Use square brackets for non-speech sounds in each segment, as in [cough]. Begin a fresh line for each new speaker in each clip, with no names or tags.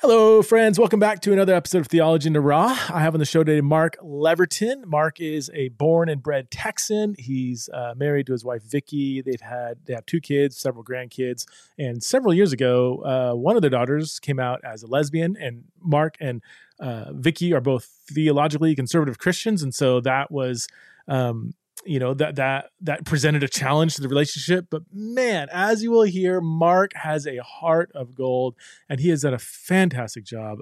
Hello, friends. Welcome back to another episode of Theology in the Raw. I have on the show today Mark Leverton. Mark is a born and bred Texan. He's uh, married to his wife Vicky. They've had they have two kids, several grandkids, and several years ago, uh, one of their daughters came out as a lesbian. And Mark and uh, Vicky are both theologically conservative Christians, and so that was um, you know that that that presented a challenge to the relationship. But man as you will hear mark has a heart of gold and he has done a fantastic job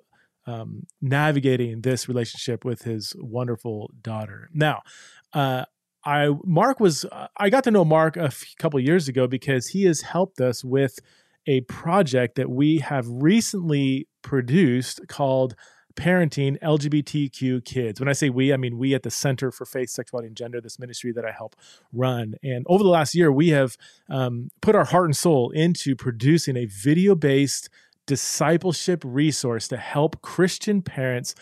um, navigating this relationship with his wonderful daughter. Now uh, i mark was i got to know mark a couple years ago because he has helped us with a project that we have recently produced called parenting LGBTQ kids. When I say we, I mean we at the Center for Faith, Sexuality, and Gender, this ministry that I help run. And over the last year, we have um, put our heart and soul into producing a video based discipleship resource to help Christian parents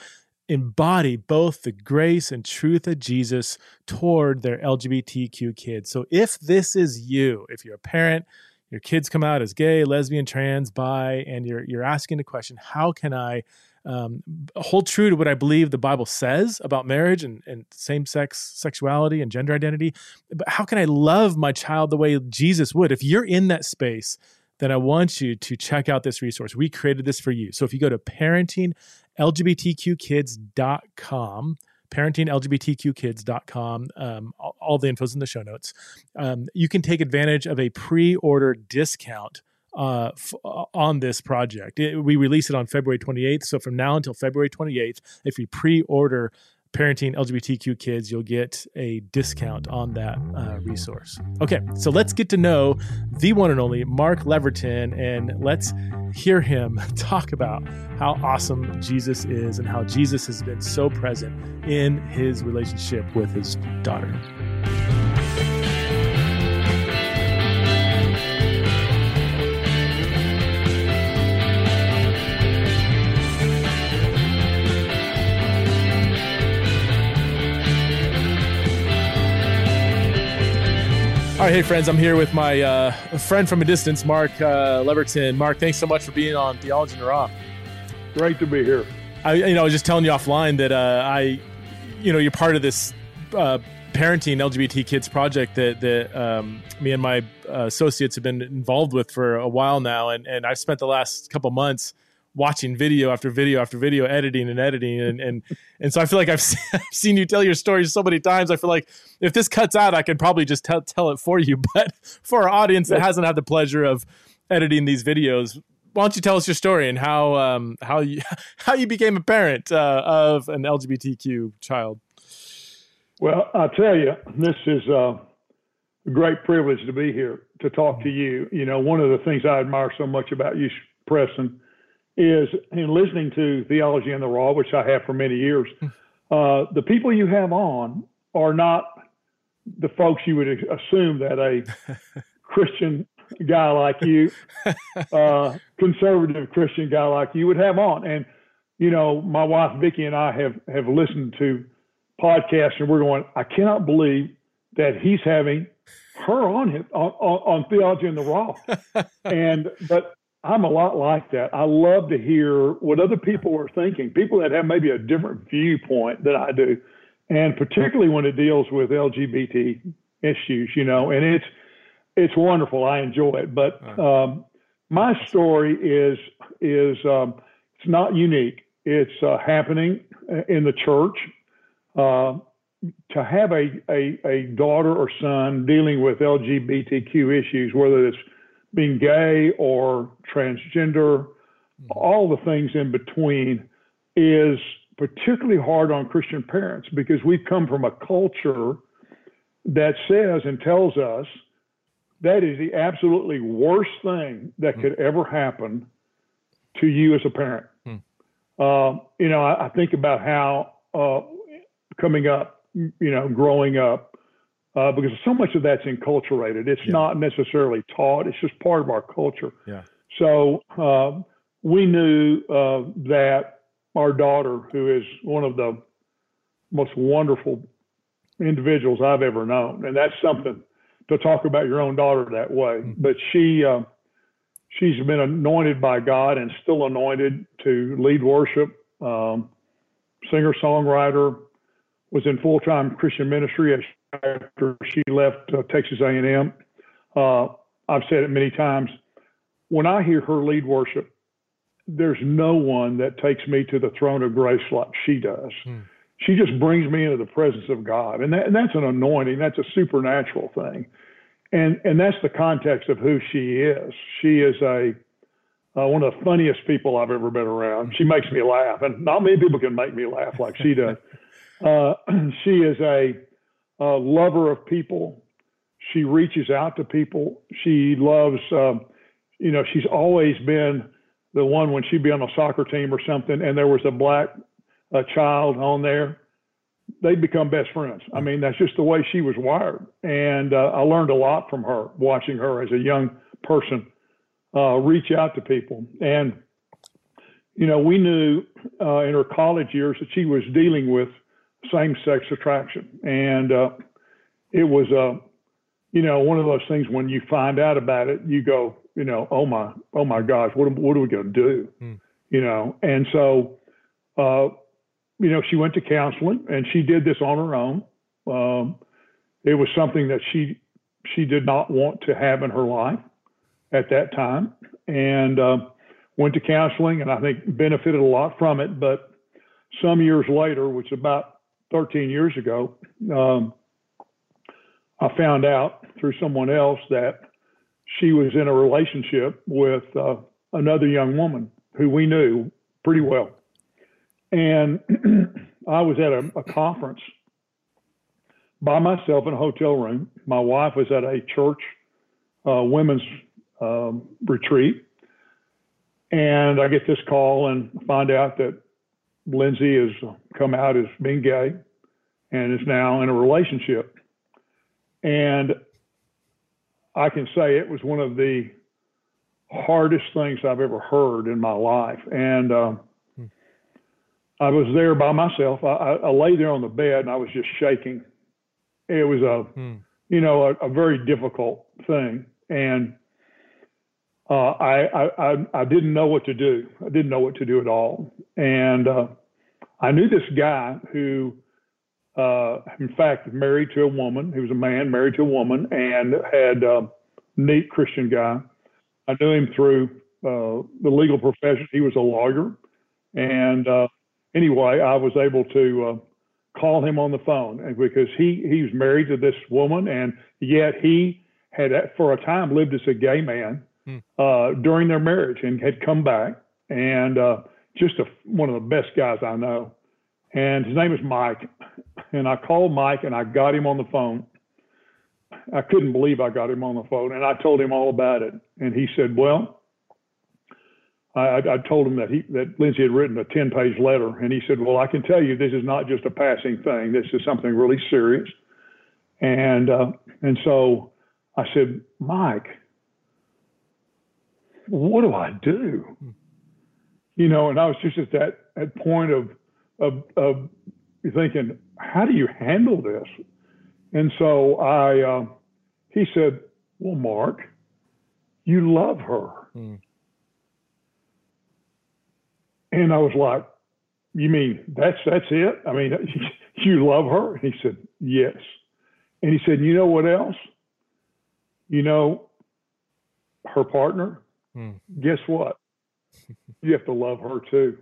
embody both the grace and truth of Jesus toward their LGBTQ kids. So if this is you, if you're a parent, your kids come out as gay, lesbian, trans, bi, and you're you're asking the question, how can I um, hold true to what I believe the Bible says about marriage and, and same sex sexuality and gender identity. But how can I love my child the way Jesus would? If you're in that space, then I want you to check out this resource. We created this for you. So if you go to parentinglgbtqkids.com, parentinglgbtqkids.com. Um, all, all, the info's in the show notes. Um, you can take advantage of a pre-order discount uh, f- uh, on this project. It, we release it on February 28th. So from now until February 28th, if you pre-order parenting LGBTQ kids, you'll get a discount on that uh, resource. Okay, so let's get to know the one and only Mark Leverton, and let's hear him [laughs] talk about how awesome Jesus is and how Jesus has been so present in his relationship with his daughter. All right, hey friends, I'm here with my uh, friend from a distance, Mark uh, Leverton. Mark, thanks so much for being on Theology in the Raw.
Great to be here.
I, you know, I was just telling you offline that uh, I, you know, you're part of this uh, parenting LGBT kids project that that um, me and my uh, associates have been involved with for a while now, and and I've spent the last couple months watching video after video after video, editing and editing, and and and so I feel like I've [laughs] seen you tell your story so many times. I feel like if this cuts out, I could probably just tell tell it for you. [laughs] But for our audience that hasn't had the pleasure of editing these videos, why don't you tell us your story and how um, how you [laughs] how you became a parent uh, of an LGBTQ child?
Well, I'll tell you, this is uh, a great privilege to be here to talk to you. You know, one of the things I admire so much about you, Preston, is in listening to Theology in the Raw, which I have for many years, hmm. uh, the people you have on are not the folks you would assume that a [laughs] Christian guy like you, uh, conservative Christian guy like you would have on. And, you know, my wife Vicki and I have, have listened to podcasts and we're going, I cannot believe that he's having her on him on, on, on theology in the raw. [laughs] and but I'm a lot like that. I love to hear what other people are thinking, people that have maybe a different viewpoint than I do, and particularly when it deals with LGBT issues, you know, and it's it's wonderful. I enjoy it. But um, my story is is um, it's not unique. It's uh, happening in the church. Uh, to have a, a, a daughter or son dealing with LGBTQ issues, whether it's being gay or transgender, mm-hmm. all the things in between, is particularly hard on Christian parents because we've come from a culture that says and tells us that is the absolutely worst thing that mm-hmm. could ever happen to you as a parent. Mm. Uh, you know, I, I, think about how uh, coming up, you know, growing up, uh, because so much of that's enculturated. It's yeah. not necessarily taught. It's just part of our culture.
Yeah.
So uh, we knew uh, that our daughter, who is one of the most wonderful individuals I've ever known, and that's something to talk about your own daughter that way. Mm-hmm. But she uh, she's been anointed by God and still anointed to lead worship. Um, singer songwriter was in full time Christian ministry after she left uh, Texas A&M. Uh, I've said it many times. When I hear her lead worship, there's no one that takes me to the throne of grace like she does. Hmm. She just brings me into the presence of God, and, that, and that's an anointing. That's a supernatural thing, and and that's the context of who she is. She is a uh, one of the funniest people I've ever been around. She makes me laugh, and not many people can make me laugh like she does. [laughs] Uh, [clears throat] she is a, a, lover of people. She reaches out to people. She loves, um, you know, she's always been the one when she'd be on a soccer team or something, and there was a black child on there. They'd become best friends. I mean, that's just the way she was wired. And uh, I learned a lot from her, watching her as a young person uh, reach out to people. And, you know, we knew uh, in her college years that she was dealing with same sex attraction. And uh, it was, uh, you know, one of those things when you find out about it, you go, you know, oh my, oh my gosh, what, what are we going to do? Hmm. You know, and so, uh, you know, she went to counseling and she did this on her own. Um, it was something that she she did not want to have in her life at that time, and uh, went to counseling, and I think benefited a lot from it. But some years later, which is about 13 years ago, um, I found out through someone else that she was in a relationship with uh, another young woman who we knew pretty well. And [clears throat] I was at a, a, conference by myself in a hotel room. My wife was at a church uh, women's um, retreat. And I get this call and find out that Lindsay has come out as being gay and is now in a relationship. And I can say it was one of the hardest things I've ever heard in my life. And hmm. I was there by myself. I, I, I, lay there on the bed and I was just shaking. It was a, hmm. you know, a, a, very difficult thing. And uh, I, I, I, didn't know what to do. I didn't know what to do at all. And uh, I knew this guy who uh, in fact, married to a woman. He was a man married to a woman and had a uh, neat Christian guy. I knew him through uh, the legal profession. He was a lawyer. And uh, anyway, I was able to call him on the phone because he, he was married to this woman, and yet he had, for a time, lived as a gay man hmm. uh, during their marriage and had come back. And uh, just a, one of the best guys I know. And his name is Mike and I called Mike and I got him on the phone. I couldn't believe I got him on the phone, and I told him all about it. And he said, "Well, I, I told him that he that Lindsay had written a ten page letter, and he said, "Well, I can tell you this is not just a passing thing. This is something really serious." And uh, and so I said, "Mike, what do I do?" You know, and I was just at that at point of of, of thinking, how do you handle this? And so I, uh, he said, well, Mark, you love her. Mm. And I was like, you mean that's that's it? I mean, [laughs] you love her? And he said, yes. And he said, you know what else? You know, her partner. Mm. Guess what? you have to love her too.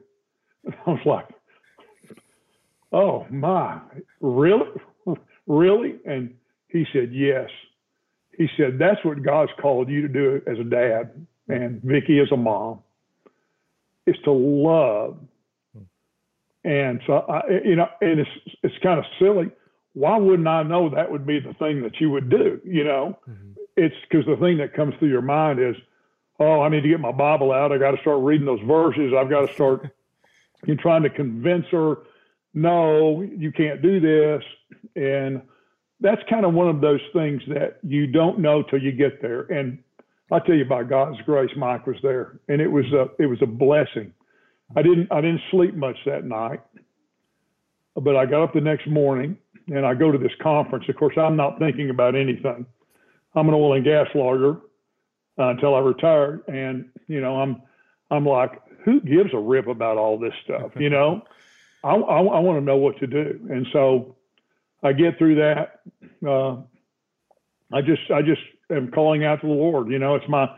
[laughs] I was like, Oh my, really? [laughs] really? And he said, Yes. He said, That's what God's called you to do as a dad and Vicky as a mom, is to love. And so, I, you know, and it's, it's kind of silly. Why wouldn't I know that would be the thing that you would do? You know, mm-hmm. it's because the thing that comes through your mind is, oh, I need to get my Bible out. I got to start reading those verses. I've got to start [laughs] you trying to convince her no, you can't do this. And that's kind of one of those things that you don't know till you get there. And I tell you, by God's grace, Mike was there, and it was a it was a blessing. I didn't I didn't sleep much that night, but I got up the next morning and I go to this conference. Of course, I'm not thinking about anything. I'm an oil and gas lawyer. Uh, until I retired. And you know, I'm I'm like, who gives a rip about all this stuff? You know, [laughs] I, I, I want to know what to do. And so I get through that. Uh, I just I just am calling out to the Lord. You know, it's my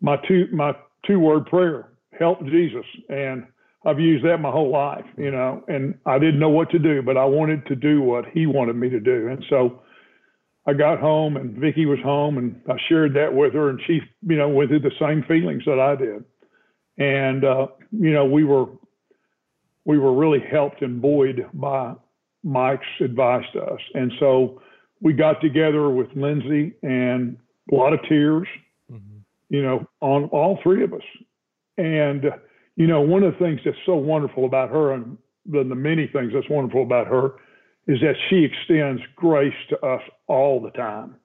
my two my two word prayer. Help Jesus. And I've used that my whole life, you know, and I didn't know what to do, but I wanted to do what he wanted me to do. And so I got home and Vicki was home and I shared that with her and she, you know, went through the same feelings that I did. And, uh, you know, we were, we were really helped and buoyed by Mike's advice to us. And so we got together with Lindsay and a lot of tears, mm-hmm. you know, on all three of us. And, you know, one of the things that's so wonderful about her and the, the many things that's wonderful about her is that she extends grace to us all the time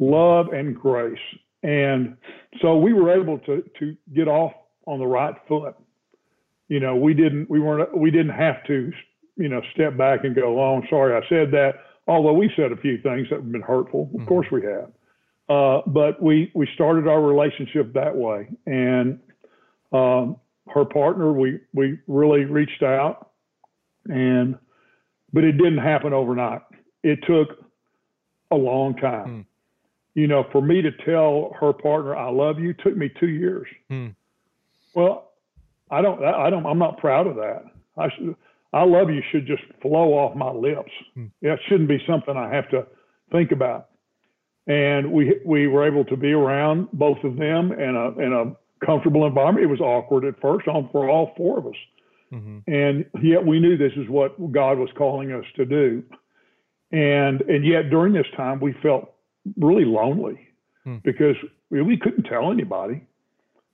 love and grace. And so we were able to, to get off on the right foot. You know, we didn't, we weren't, we didn't have to, you know, step back and go, oh, I'm sorry I said that. Although we said a few things that have been hurtful. Of mm-hmm. course we have. Uh, but we, we started our relationship that way. And um, her partner, we, we really reached out and, but it didn't happen overnight. It took a long time. Mm. You know, for me to tell her partner I love you took me two years. Mm. Well, I don't. I don't. I'm not proud of that. I should. I love you should just flow off my lips. Mm. It shouldn't be something I have to think about. And we we were able to be around both of them in a in a comfortable environment. It was awkward at first on for all four of us. Mm-hmm. And yet we knew this is what God was calling us to do. And and yet during this time we felt really lonely hmm. because we, we, couldn't tell anybody.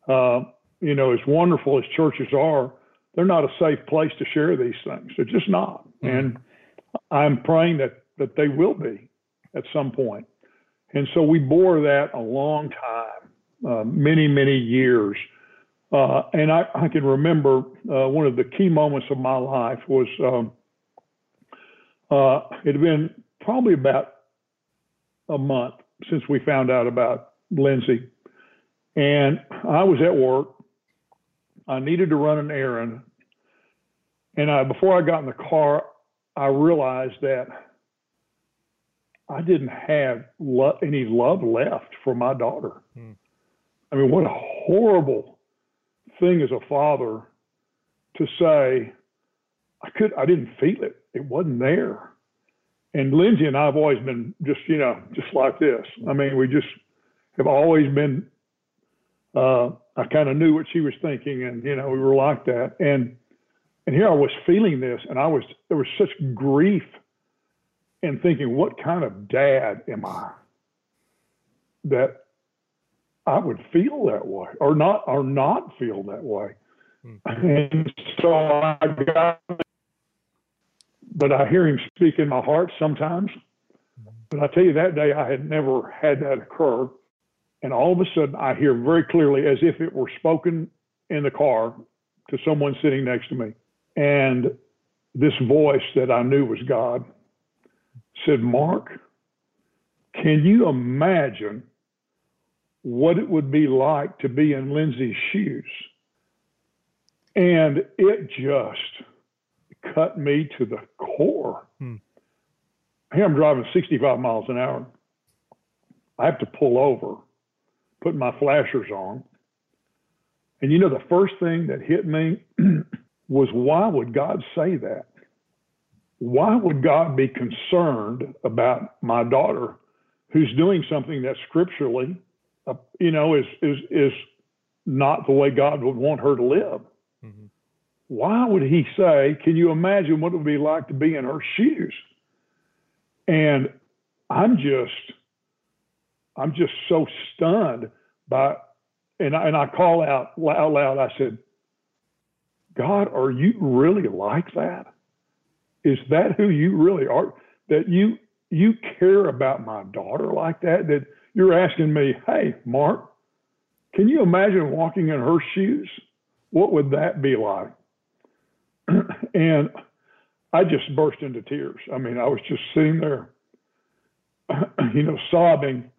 Uh, you know, as wonderful as churches are, they're not a safe place to share these things. They're just not. Hmm. And I'm praying that that they will be at some point. And so we bore that a long time, uh, many many years. Uh, and I, I, can remember uh, one of the key moments of my life was um, uh, it had been probably about a month since we found out about Lindsay. And I was at work. I needed to run an errand. And I, before I got in the car, I realized that I didn't have lo- any love left for my daughter. Hmm. I mean, what a horrible thing as a father to say, I could, I didn't feel it. It wasn't there. And Lindsay and I have always been just, you know, just like this. I mean, we just have always been. Uh, I kind of knew what she was thinking, and you know, we were like that. And and here I was feeling this, and I was there was such grief, and thinking, what kind of dad am I? That I would feel that way, or not, or not feel that way. Mm-hmm. And so I got but I hear him speak in my heart sometimes. But I tell you, that day I had never had that occur. And all of a sudden, I hear very clearly, as if it were spoken in the car to someone sitting next to me. And this voice that I knew was God said, Mark, can you imagine what it would be like to be in Lindsay's shoes? And it just cut me to the core. Hmm. Here I'm driving 65 miles an hour. I have to pull over, put my flashers on. And you know, the first thing that hit me [clears throat] was why would God say that? Why would God be concerned about my daughter who's doing something that scripturally, you know, is, is, is not the way God would want her to live? Mm-hmm why would he say, Can you imagine what it would be like to be in her shoes? And I'm just, I'm just so stunned by, and I, and I call out loud, loud, I said, God, are you really like that? Is that who you really are? That you you care about my daughter like that? That you're asking me, hey, Mark, can you imagine walking in her shoes? What would that be like? [clears throat] and I just burst into tears. I mean, I was just sitting there, [clears throat] you know, sobbing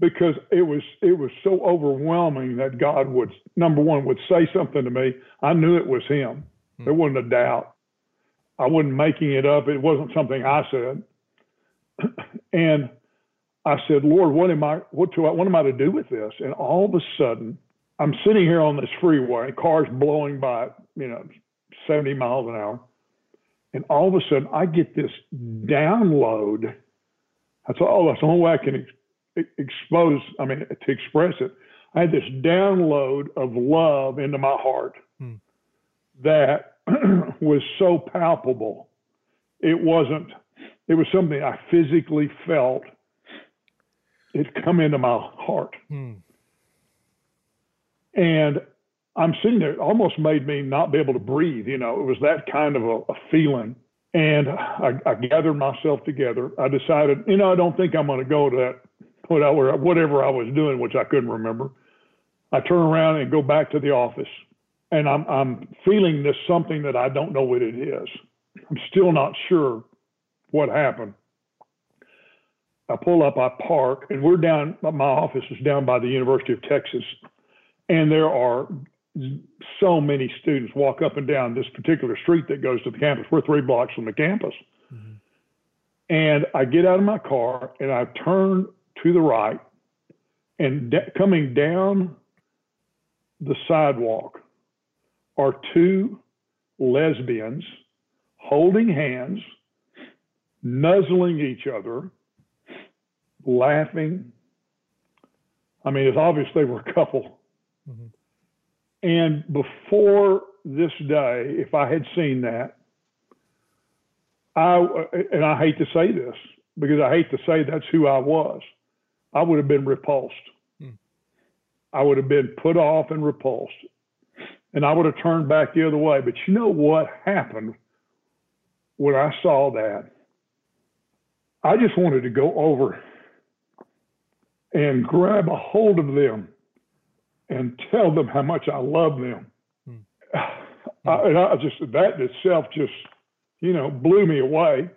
because it was it was so overwhelming that God would number one would say something to me. I knew it was Him. Hmm. There wasn't a doubt. I wasn't making it up. It wasn't something I said. [clears throat] and I said, Lord, what am I what do I what am I to do with this? And all of a sudden, I'm sitting here on this freeway, cars blowing by, you know, 70 miles an hour. And all of a sudden, I get this download. That's all. That's the only way I can ex- expose. I mean, to express it. I had this download of love into my heart hmm. that [clears throat] was so palpable. It wasn't. It was something I physically felt. It come into my heart. Hmm. And I'm sitting there, it almost made me not be able to breathe. You know, it was that kind of a, a feeling. And I, I, gathered myself together. I decided, you know, I don't think I'm going to go to that, point where whatever I was doing, which I couldn't remember. I turn around and go back to the office, and I'm I'm feeling this something that I don't know what it is. I'm still not sure what happened. I pull up, I park, and we're down. My office is down by the University of Texas, and there are so many students walk up and down this particular street that goes to the campus. We're three blocks from the campus. Mm-hmm. And I get out of my car and I turn to the right, and de- coming down the sidewalk are two lesbians holding hands, nuzzling each other, laughing. I mean, it's obvious they were a couple. Mm-hmm. And before this day, if I had seen that, I and I hate to say this because I hate to say that's who I was. I would have been repulsed. Hmm. I would have been put off and repulsed. And I would have turned back the other way. But you know what happened when I saw that? I just wanted to go over and grab a hold of them and tell them how much I love them. Hmm. [sighs] I, and I just that itself just you know blew me away.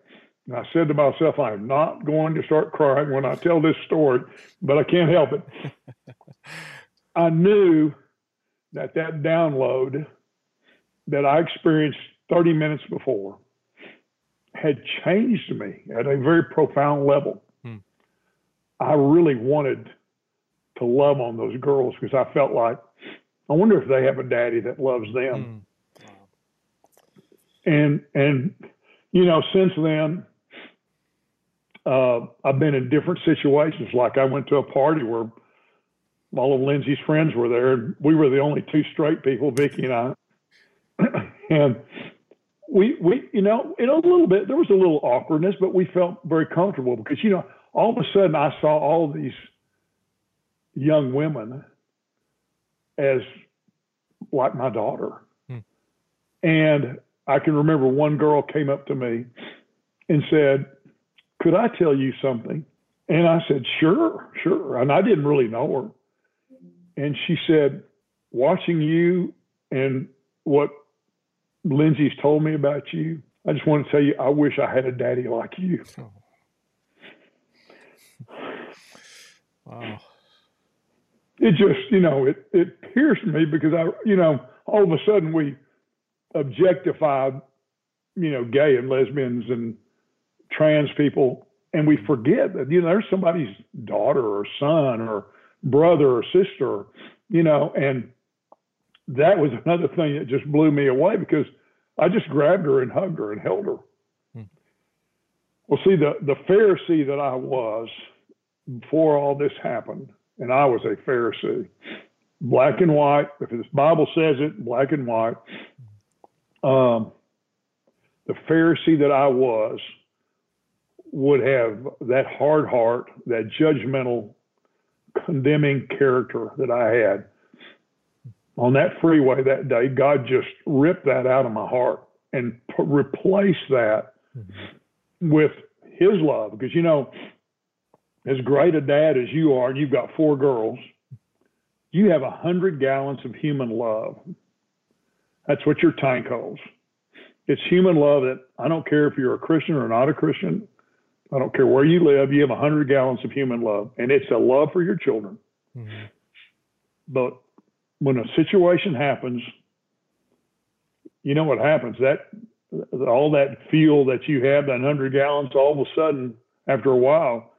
And I said to myself, I'm not going to start crying when I tell this story, but I can't help it. [laughs] I knew that that download that I experienced 30 minutes before had changed me at a very profound level. I really wanted to love on those girls because I felt like I wonder if they have a daddy that loves them. Mm. And and you know, since then, uh, I've been in different situations. Like I went to a party where all of Lindsay's friends were there, and we were the only two straight people, Vicky and I. [clears throat] and we we you know in a little bit there was a little awkwardness, but we felt very comfortable because you know all of a sudden I saw all these young women as like my daughter. Hmm. And I can remember one girl came up to me and said, Could I tell you something? And I said, Sure, sure. And I didn't really know her. And she said, Watching you and what Lindsay's told me about you, I just want to tell you, I wish I had a daddy like you. Oh. Wow it just, you know, it, it pierced me because I, you know, all of a sudden we objectified, you know, gay and lesbians and trans people, and we forget that, you know, there's somebody's daughter or son or brother or sister, you know, and that was another thing that just blew me away because I just grabbed her and hugged her and held her. Hmm. Well, see, the, the Pharisee that I was before all this happened, and I was a Pharisee. Black and white, if the Bible says it, black and white. Um, the Pharisee that I was would have that hard heart, that judgmental, condemning character that I had. On that freeway that day, God just ripped that out of my heart and p- replaced that mm-hmm. with His love. Because, you know, as great a dad as you are, and you've got four girls, you have a hundred gallons of human love. That's what your tank holds. It's human love that I don't care if you're a Christian or not a Christian, I don't care where you live, you have a 100 gallons of human love, and it's a love for your children. Mm-hmm. But when a situation happens, you know what happens? That all that fuel that you have, that 100 gallons, all of a sudden, after a while,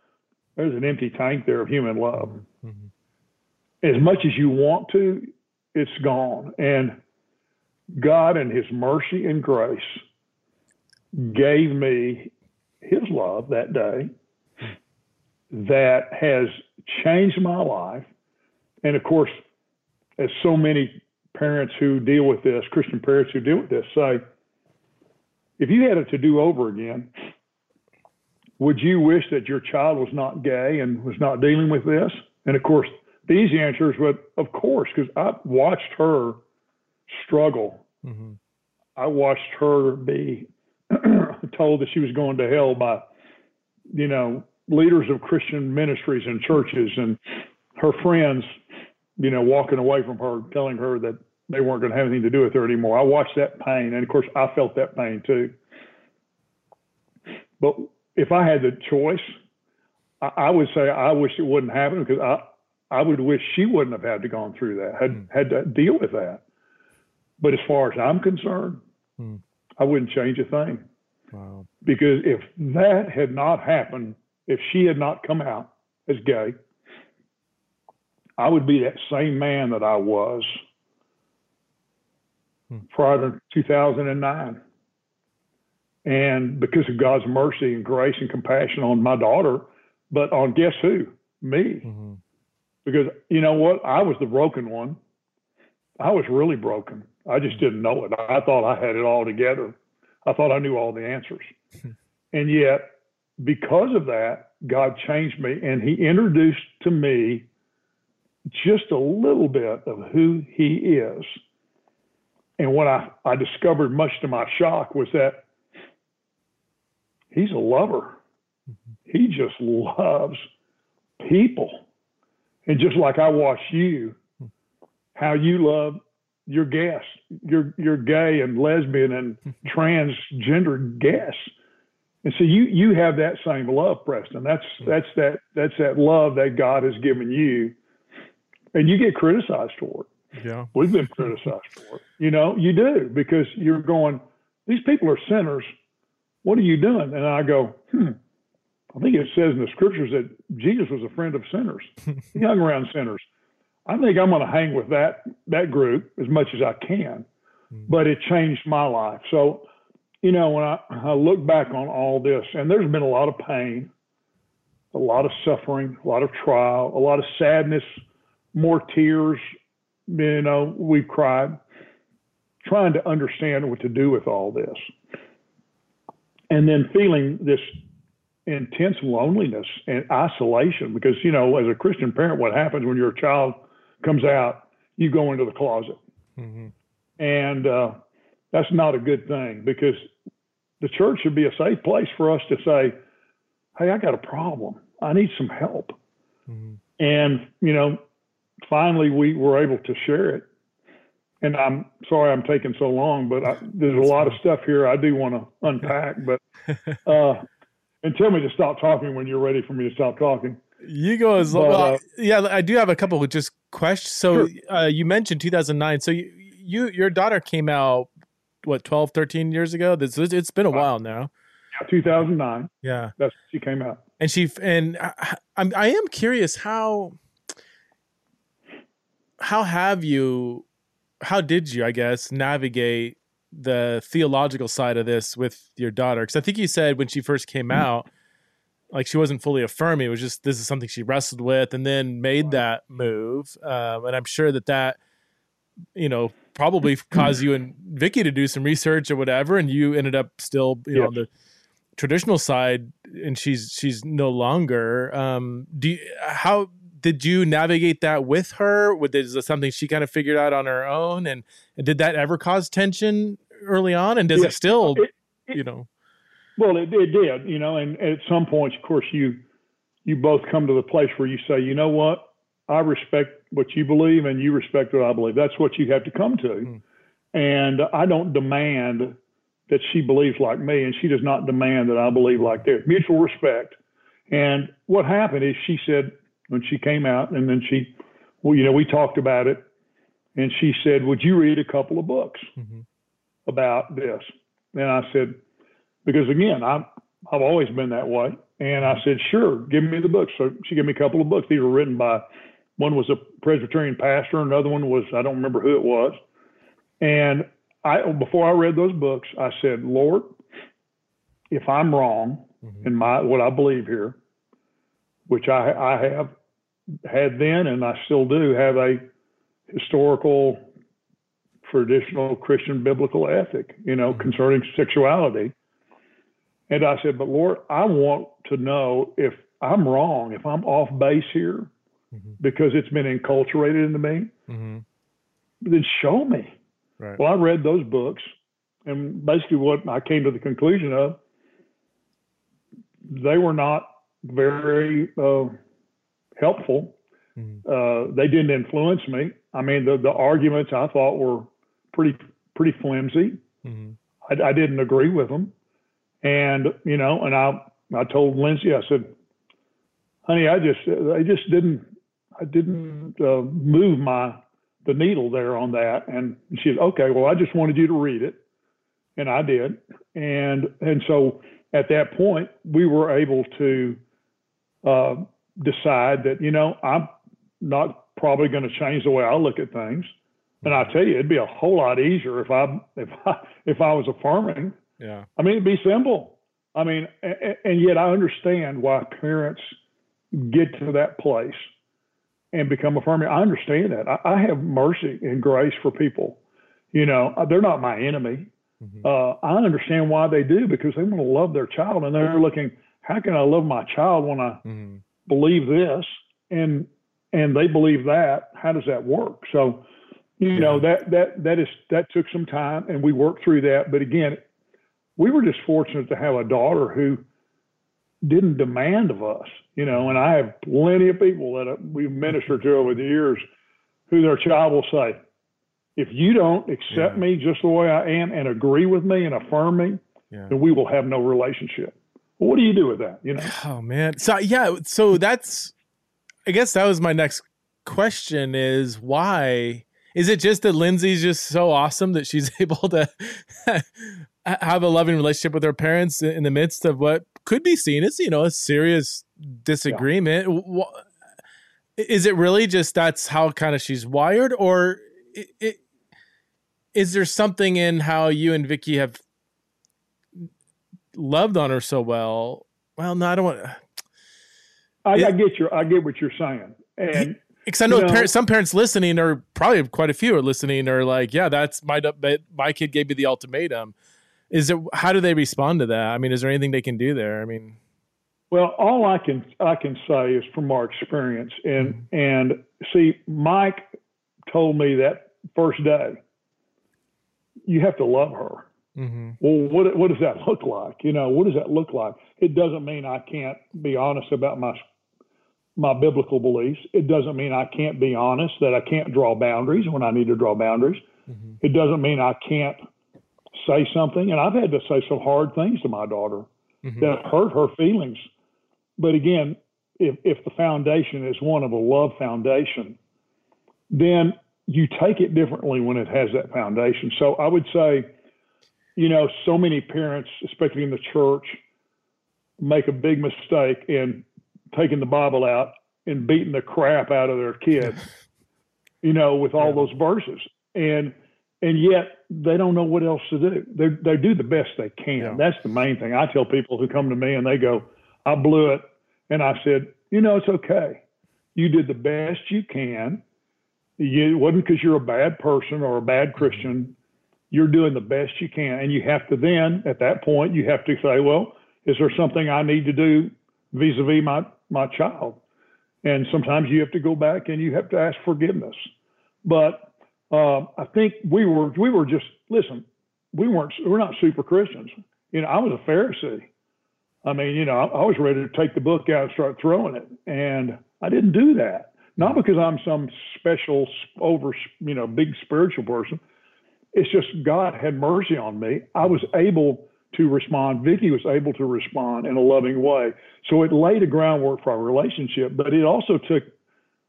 there's an empty tank there of human love. Mm-hmm. As much as you want to, it's gone. And God, in His mercy and grace, gave me His love that day that has changed my life. And of course, as so many parents who deal with this, Christian parents who deal with this, say, if you had it to do over again, would you wish that your child was not gay and was not dealing with this? And of course, the easy answer is, well, of course, because I watched her struggle. Mm-hmm. I watched her be [clears throat] told that she was going to hell by, you know, leaders of Christian ministries and churches and her friends, you know, walking away from her, telling her that they weren't going to have anything to do with her anymore. I watched that pain, and of course, I felt that pain too. But if I had the choice, I, I would say I wish it wouldn't happen because I I would wish she wouldn't have had to gone through that, had mm. had to deal with that. But as far as I'm concerned, mm. I wouldn't change a thing. Wow. Because if that had not happened, if she had not come out as gay, I would be that same man that I was hmm. prior to 2009. And because of God's mercy and grace and compassion on my daughter, but on guess who? Me. Mm-hmm. Because you know what? I was the broken one. I was really broken. I just didn't know it. I thought I had it all together. I thought I knew all the answers. [laughs] and yet, because of that, God changed me and He introduced to me just a little bit of who He is. And what I, I discovered, much to my shock, was that he's a lover. He just loves people. And just like I watch you, how you love your guests, your your gay and lesbian and [laughs] transgender guests. And so you you have that same love, Preston. That's hmm. that's that that's that love that God has given you. And you get criticized for it.
Yeah.
We've been criticized for it. You know, you do because you're going, these people are sinners what are you doing? And I go, hmm, I think it says in the scriptures that Jesus was a friend of sinners. [laughs] he hung around sinners. I think I'm going to hang with that that group as much as I can. Mm-hmm. But it changed my life. So, you know, when I, I look back on all this, and there's been a lot of pain, a lot of suffering, a lot of trial, a lot of sadness, more tears. You know, we've cried, trying to understand what to do with all this and then feeling this intense loneliness and isolation because you know as a christian parent what happens when your child comes out? You go into the closet. Mm-hmm. and uh, that's not a good thing because the church should be a safe place for us to say hey i got a problem. I need some help. Mm-hmm. and you know finally we were able to share it and I'm sorry I'm taking so long, but I, there's a lot of stuff here I do want to unpack. [laughs] But uh, and tell me to stop talking when you're ready for me to stop talking.
You go as but, well. Uh, yeah, I do have a couple of just questions. So sure. uh, you mentioned 2009. So you, you, your daughter came out what 12, 13 years ago. This it's been a while now.
Yeah, 2009.
Yeah,
that's she came out.
And she and I, I'm I am curious how how have you how did you, I guess, navigate the theological side of this with your daughter? Because I think you said when she first came mm-hmm. out, like she wasn't fully affirming. It was just this is something she wrestled with, and then made that move. Um, and I'm sure that that, you know, probably [clears throat] caused you and Vicky to do some research or whatever, and you ended up still, you know, on the traditional side, and she's she's no longer. Um, do you, how did you navigate that with her? Was this something she kind of figured out on her own? And, and did that ever cause tension early on? And does yeah. it still, it, it, you know?
Well, it, it did, you know, and at some points, of course, you you both come to the place where you say, you know what, I respect what you believe, and you respect what I believe. That's what you have to come to. Mm. And I don't demand that she believes like me, and she does not demand that I believe like that. Mutual respect. And what happened is she said when she came out, and then she, well, you know, we talked about it, and she said, "Would you read a couple of books mm-hmm. about this?" And I said, because again, I'm I've always been that way. And I said, sure, give me the books. So she gave me a couple of books. These were written by one was a Presbyterian pastor, another one was I don't remember who it was. And I before I read those books, I said, Lord, if I'm wrong mm-hmm. in my what I believe here, which I I have had then and I still do have a historical traditional Christian biblical ethic, you know, mm-hmm. concerning sexuality. And I said, but Lord, I want to know if I'm wrong, if I'm off base here, mm-hmm. because it's been enculturated into me, mm-hmm. then show me. Right. Well, I read those books, and basically what I came to the conclusion of, they were not very uh, helpful. Mm-hmm. Uh, they didn't influence me. I mean, the the arguments I thought were pretty pretty flimsy. Mm-hmm. I, I, didn't agree with them. And, you know, and I, I told Lindsay, I said, honey, I just, I just didn't, I didn't uh, move my, the needle there on that. And she said, okay, well, I just wanted you to read it. And I did. And, and so at that point, we were able to uh, decide that, you know, I'm not probably going to change the way I look at things. And I tell you, it'd be a whole lot easier if I if I if I was affirming
yeah.
I mean, it'd be simple. I mean, and, and yet I understand why parents get to that place and become affirming. I understand that. I, I have mercy and grace for people. You know, uh, they're not my enemy. Mm-hmm. Uh, I understand why they do because they want to love their child and they're looking, how can I love my child when I mm-hmm. Believe this and and they believe that? How does that work? So, you yeah. know, that that that is that took some time and we worked through that. But again, we were just fortunate to have a daughter who didn't demand of us, you know, and I have plenty of people that uh, we've ministered to over the years who their child will say, if you don't accept yeah. me just the way I am and agree with me and affirm me, yeah. then we will have no relationship. Well, what do you do with that? You know?
Oh man. So yeah, so that's I guess that was my next question is why is it just that Lindsay's just so awesome that she's [laughs] able to have a loving relationship with her parents in the midst of what could be seen as you know a serious disagreement yeah. is it really just that's how kind of she's wired or it, it, is there something in how you and Vicky have loved on her so well well no i don't want
I, I get your i get what you're saying and
because I know, know parents, some parents listening, or probably quite a few are listening, are like, "Yeah, that's my my kid gave me the ultimatum." Is it? How do they respond to that? I mean, is there anything they can do there? I mean,
well, all I can I can say is from our experience, and mm-hmm. and see, Mike told me that first day, you have to love her. Mm-hmm. Well, what what does that [laughs] look like? You know, what does that look like? It doesn't mean I can't be honest about my my biblical beliefs. It doesn't mean I can't be honest that I can't draw boundaries when I need to draw boundaries. Mm-hmm. It doesn't mean I can't say something, and I've had to say some hard things to my daughter mm-hmm. that hurt her feelings. But again, if, if the foundation is one of a love foundation, then you take it differently when it has that foundation. So I would say, you know, so many parents, especially in the church, make a big mistake in taking the Bible out and beating the crap out of their kids, [laughs] you know, with all yeah. those verses. And and yet they don't know what else to do. They they do the best they can. Yeah. That's the main thing. I tell people who come to me and they go, "I blew it," and I said, "You know, it's okay. You did the best you can. You, it wasn't because you're a bad person or a bad mm-hmm. Christian. You're doing the best you can, and you have to then, at that point, you have to say, well, is there something I need to do vis-a-vis my my child?" And sometimes you have to go back and you have to ask forgiveness. But uh, I think we were we were just listen. We weren't we're not super Christians. You know, I was a Pharisee. I mean, you know, I, I was ready to take the book out and start throwing it, and I didn't do that. Not because I'm some special over, you know, big spiritual person. It's just God had mercy on me. I was able to respond. Vicky was able to respond in a loving way. So it laid a groundwork for our relationship, but it also took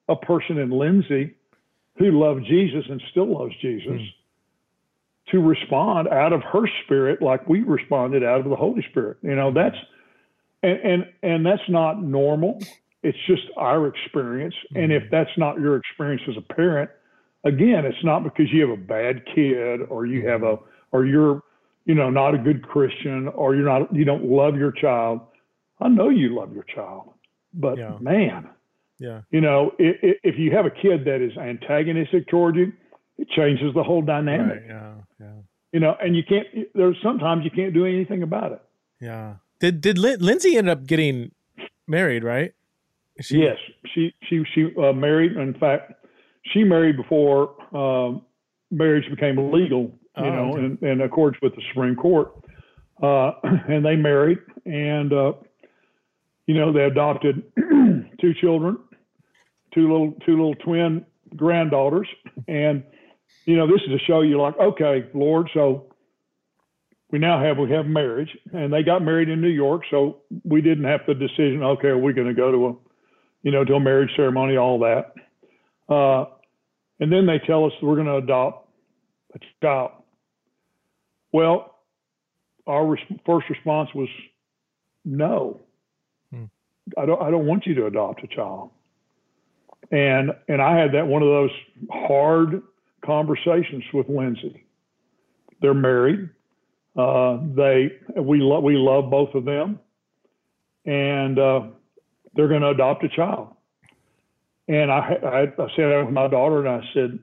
a person in Lindsay who loved Jesus and still loves Jesus mm. to respond out of her spirit like we responded out of the Holy Spirit. You know, that's and and, and that's not normal. It's just our experience. Mm. And if that's not your experience as a parent, again, it's not because you have a bad kid or you have a or you're you know not a good Christian or you're not you don't love your child. I know you love your child, but yeah. man,
yeah,
you know if, if you have a kid that is antagonistic toward you, it changes the whole dynamic.
Right. Yeah, yeah.
You know, and you can't. There's sometimes you can't do anything about it.
Yeah. Did did Lin- Lindsay end up getting married? Right.
She, yes, she she she uh, married. In fact, she married before um, marriage became legal, you oh, know, okay. in, in accordance with the Supreme Court. Uh, [clears throat] and they married, and uh, you know they adopted [clears throat] two children, two little two little twin granddaughters, and you know this is to show you like, okay, Lord, so we now have we have marriage, and they got married in New York, so we didn't have the decision. Okay, are we going to go to a, you know, to a marriage ceremony, all that. Uh, and then they tell us we're going to adopt a child. Well, our res- first response was no. Hmm. I don't. I don't want you to adopt a child. And and I had that one of those hard conversations with Lindsay. They're married. Uh, they we love we love both of them, and uh, they're going to adopt a child. And I, I, I sat down with my daughter and I said,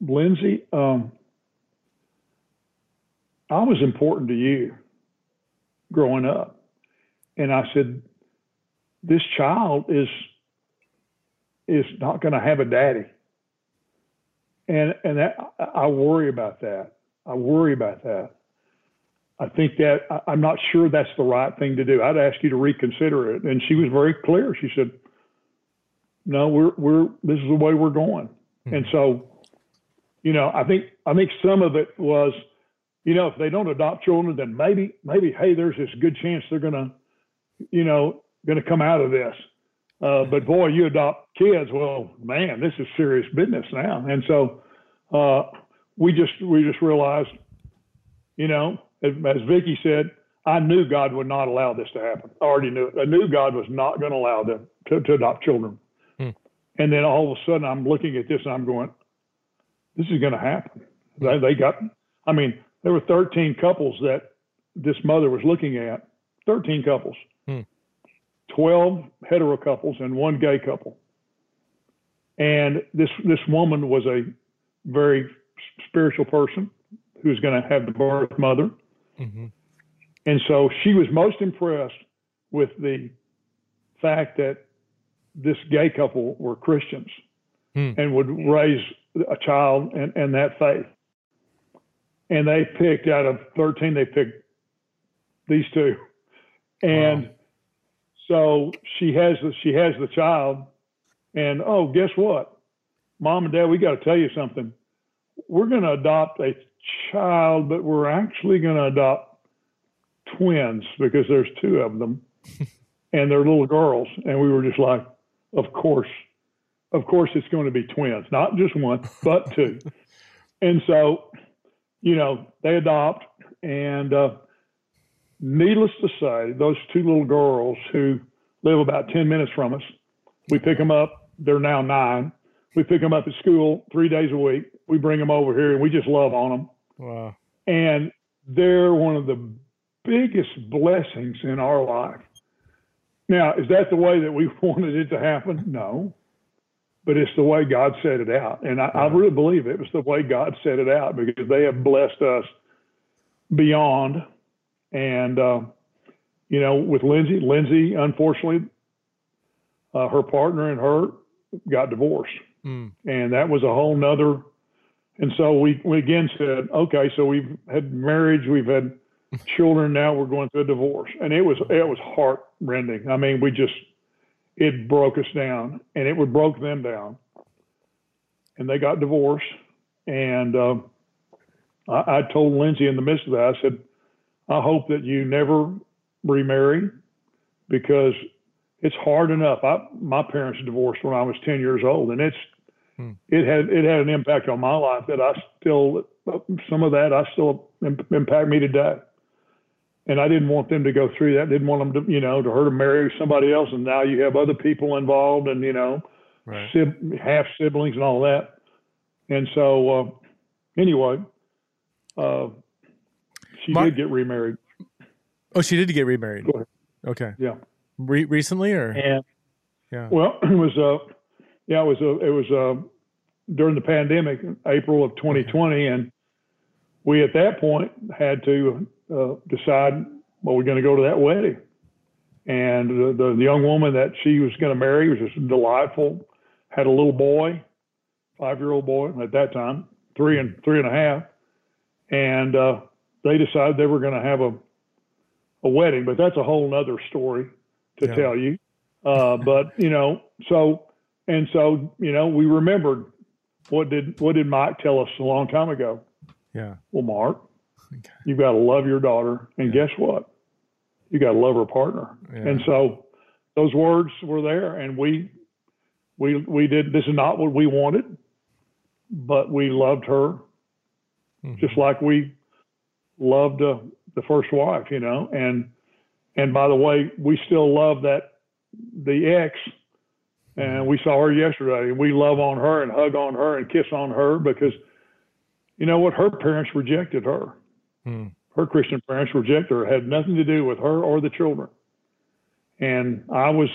Lindsay, um, I was important to you growing up. And I said, this child is is not going to have a daddy. And and that I worry about that. I worry about that. I think that I, I'm not sure that's the right thing to do. I'd ask you to reconsider it. And she was very clear. She said, no, we're we're this is the way we're going. Mm-hmm. And so, you know, I think I think some of it was, you know, if they don't adopt children, then maybe maybe hey, there's this good chance they're gonna, you know, gonna come out of this. Uh, but boy, you adopt kids, well, man, this is serious business now. And so uh, we just we just realized, you know, as, as Vicky said, I knew God would not allow this to happen. I already knew it. I knew God was not going to allow them to, to adopt children. And then all of a sudden, I'm looking at this and I'm going, this is going to happen. They, they got, I mean, there were 13 couples that this mother was looking at, 13 couples, hmm. 12 hetero couples, and one gay couple. And this this woman was a very spiritual person who was going to have the birth mother. Mm-hmm. And so she was most impressed with the fact that this gay couple were Christians hmm. and would raise a child in, in that faith. And they picked out of 13, they picked these two. And wow. so she has the, she has the child and oh, guess what? Mom and dad, we got to tell you something. We're going to adopt a child, but we're actually going to adopt twins because there's two of them [laughs] and they're little girls. And we were just like, of course, of course, it's going to be twins, not just one, but two. [laughs] and so, you know, they adopt, and uh, needless to say, those two little girls who live about 10 minutes from us, we pick them up. They're now nine. We pick them up at school three days a week. We bring them over here, and we just love on them.
Wow.
And they're one of the biggest blessings in our life. Now, is that the way that we [laughs] wanted it to happen? No. But it's the way God set it out. And I, I really believe it was the way God set it out because they have blessed us beyond. And, uh, you know, with Lindsay, Lindsay, unfortunately, uh, her partner and her got divorced. Mm. And that was a whole nother. And so we, we again said, okay, so we've had marriage, we've had [laughs] children now we're going through a divorce and it was it was heart rending i mean we just it broke us down and it would broke them down and they got divorced and uh, I, I told Lindsay in the midst of that, I said, I hope that you never remarry because it's hard enough. I, my parents divorced when I was 10 years old, and it's hmm. it had it had an impact on my life that I still some of that I still impact me today. And I didn't want them to go through that. Didn't want them to, you know, to her to marry somebody else, and now you have other people involved, and you know, right. sib- half siblings and all that. And so, uh, anyway, uh, she did get remarried.
Oh, she did get remarried. Okay.
Yeah.
Re- recently or?
And, yeah. Well, [clears throat] it was uh, yeah, it was uh, it was uh, during the pandemic, April of 2020, and we at that point had to uh, decide, well, we're going to go to that wedding. And the, the, the young woman that she was going to marry was just delightful. Had a little boy, five year old boy at that time, three and three and a half, and uh, they decided they were going to have a a wedding, but that's a whole other story to yeah. tell you. Uh, [laughs] but you know, so and so, you know, we remembered what did what did Mike tell us a long time ago?
Yeah.
Well, Mark, [laughs] okay. you've got to love your daughter, and yeah. guess what? You got to love her partner. Yeah. And so, those words were there, and we we we did. This is not what we wanted, but we loved her, mm-hmm. just like we loved uh, the first wife, you know. And and by the way, we still love that the ex, and we saw her yesterday. And we love on her and hug on her and kiss on her because, you know what, her parents rejected her. Hmm. Her Christian parents rejected her. It had nothing to do with her or the children. And I was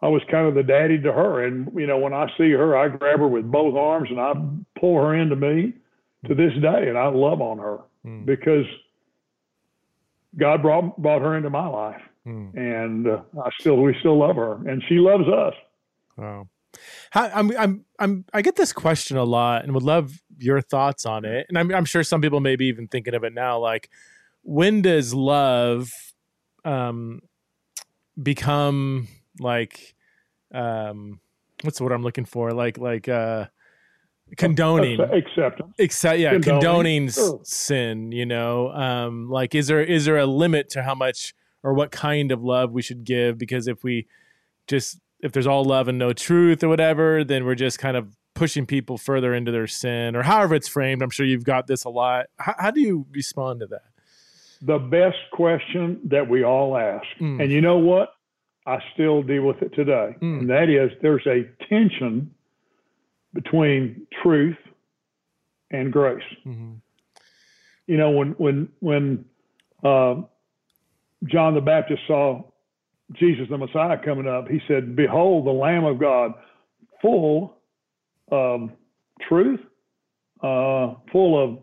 I was kind of the daddy to her. And, you know, when I see her, I grab her with both arms and I pull her into me to this day. And I love on her mm. because God brought, brought her into my life. Mm. And uh, I still, we still love her and she loves us.
Wow. How, I'm, I'm, I'm, I get this question a lot and would love your thoughts on it. And I'm, I'm sure some people may be even thinking of it now. Like, when does love um, become like um what's the word I'm looking for? Like like uh condoning
acceptance.
Accept yeah, condoning, condoning sure. sin, you know. Um like is there is there a limit to how much or what kind of love we should give because if we just if there's all love and no truth or whatever, then we're just kind of pushing people further into their sin or however it's framed. I'm sure you've got this a lot. How, how do you respond to that?
The best question that we all ask. Mm. And you know what? I still deal with it today. Mm. And that is there's a tension between truth and grace. Mm-hmm. You know, when when when uh, John the Baptist saw Jesus the Messiah coming up, he said, "Behold, the Lamb of God, full of truth, uh, full of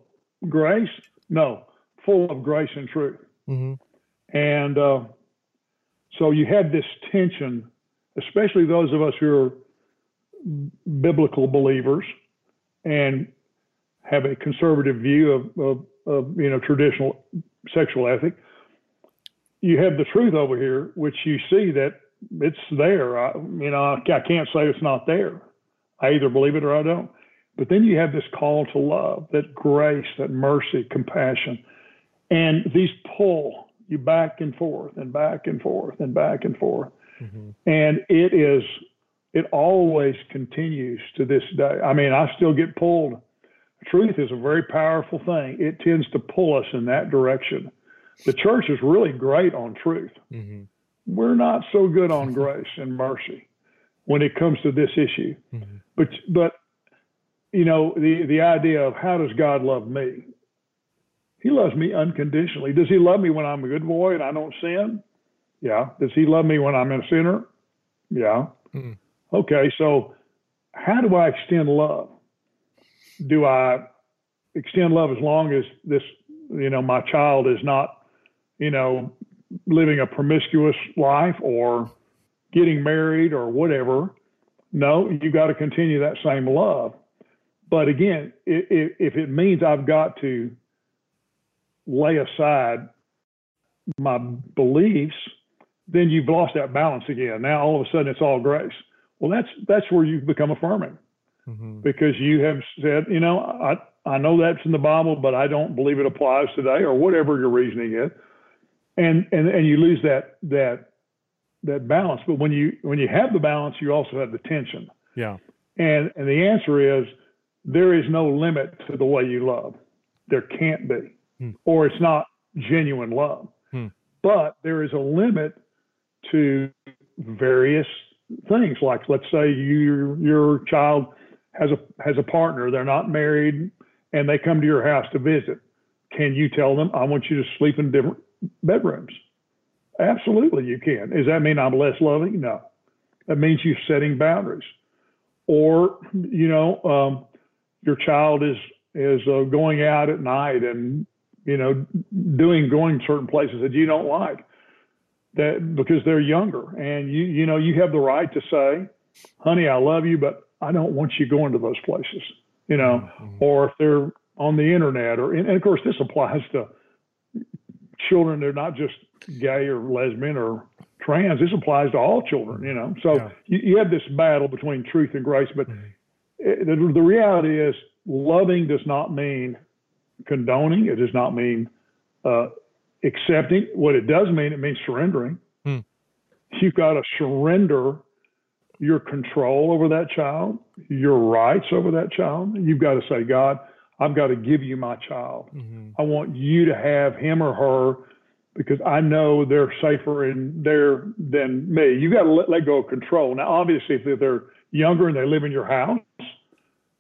grace. No, full of grace and truth." Mm-hmm. And uh, so you had this tension, especially those of us who are biblical believers and have a conservative view of, of, of, you know traditional sexual ethic. You have the truth over here, which you see that it's there. I, you know, I, I can't say it's not there. I either believe it or I don't. But then you have this call to love, that grace, that mercy, compassion, and these pull you back and forth and back and forth and back and forth. Mm-hmm. And it is, it always continues to this day. I mean, I still get pulled. Truth is a very powerful thing. It tends to pull us in that direction. The church is really great on truth. Mm-hmm. We're not so good on [laughs] grace and mercy when it comes to this issue. Mm-hmm. But, but, you know, the, the idea of how does God love me? He loves me unconditionally. Does he love me when I'm a good boy and I don't sin? Yeah. Does he love me when I'm a sinner? Yeah. Mm. Okay, so how do I extend love? Do I extend love as long as this, you know, my child is not, you know, living a promiscuous life or getting married or whatever? No, you got to continue that same love. But again, if, if it means I've got to lay aside my beliefs, then you've lost that balance again. Now all of a sudden it's all grace. Well, that's that's where you become affirming mm-hmm. because you have said, you know, I I know that's in the Bible, but I don't believe it applies today, or whatever your reasoning is, and and and you lose that that that balance. But when you when you have the balance, you also have the tension.
Yeah.
And and the answer is there is no limit to the way you love. There can't be, hmm. or it's not genuine love. Hmm. But there is a limit to various things. Like let's say you your child has a has a partner, they're not married, and they come to your house to visit. Can you tell them I want you to sleep in different bedrooms? Absolutely, you can. Does that mean I'm less loving? No. That means you're setting boundaries. Or, you know, um, your child is is uh, going out at night and you know doing going certain places that you don't like that because they're younger and you you know you have the right to say honey i love you but i don't want you going to those places you know mm-hmm. or if they're on the internet or and, of course this applies to children they're not just gay or lesbian or trans this applies to all children you know so yeah. you, you, have this battle between truth and grace but mm-hmm. it, the, the reality is loving does not mean condoning it does not mean uh, accepting. What it does mean, it means surrendering. Hmm. You've got to surrender your control over that child, your rights over that child. You've got to say, God, I've got to give you my child. Mm-hmm. I want you to have him or her because I know they're safer in there than me. You got to let, let go of control. Now, obviously, if they're younger and they live in your house,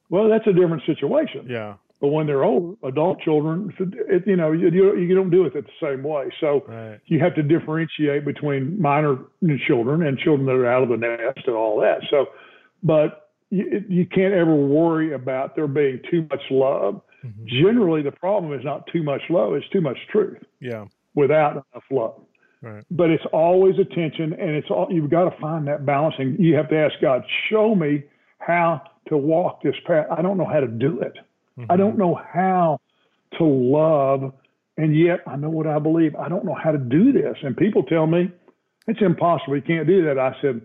well, that's a different situation.
Yeah.
But when they're old, adult children, it, you know, you, you don't do it the same way. So right. you have to differentiate between minor children and children that are out of the nest and all that. So, but you, you can't ever worry about there being too much love. Mm-hmm. Generally, the problem is not too much love; it's too much truth.
Yeah.
Without enough love. Right. But it's always attention, and it's all you've got to find that balance, and you have to ask God, show me how to walk this path. I don't know how to do it. Mm-hmm. I don't know how to love, and yet I know what I believe. I don't know how to do this. And people tell me it's impossible. You can't do that. I said,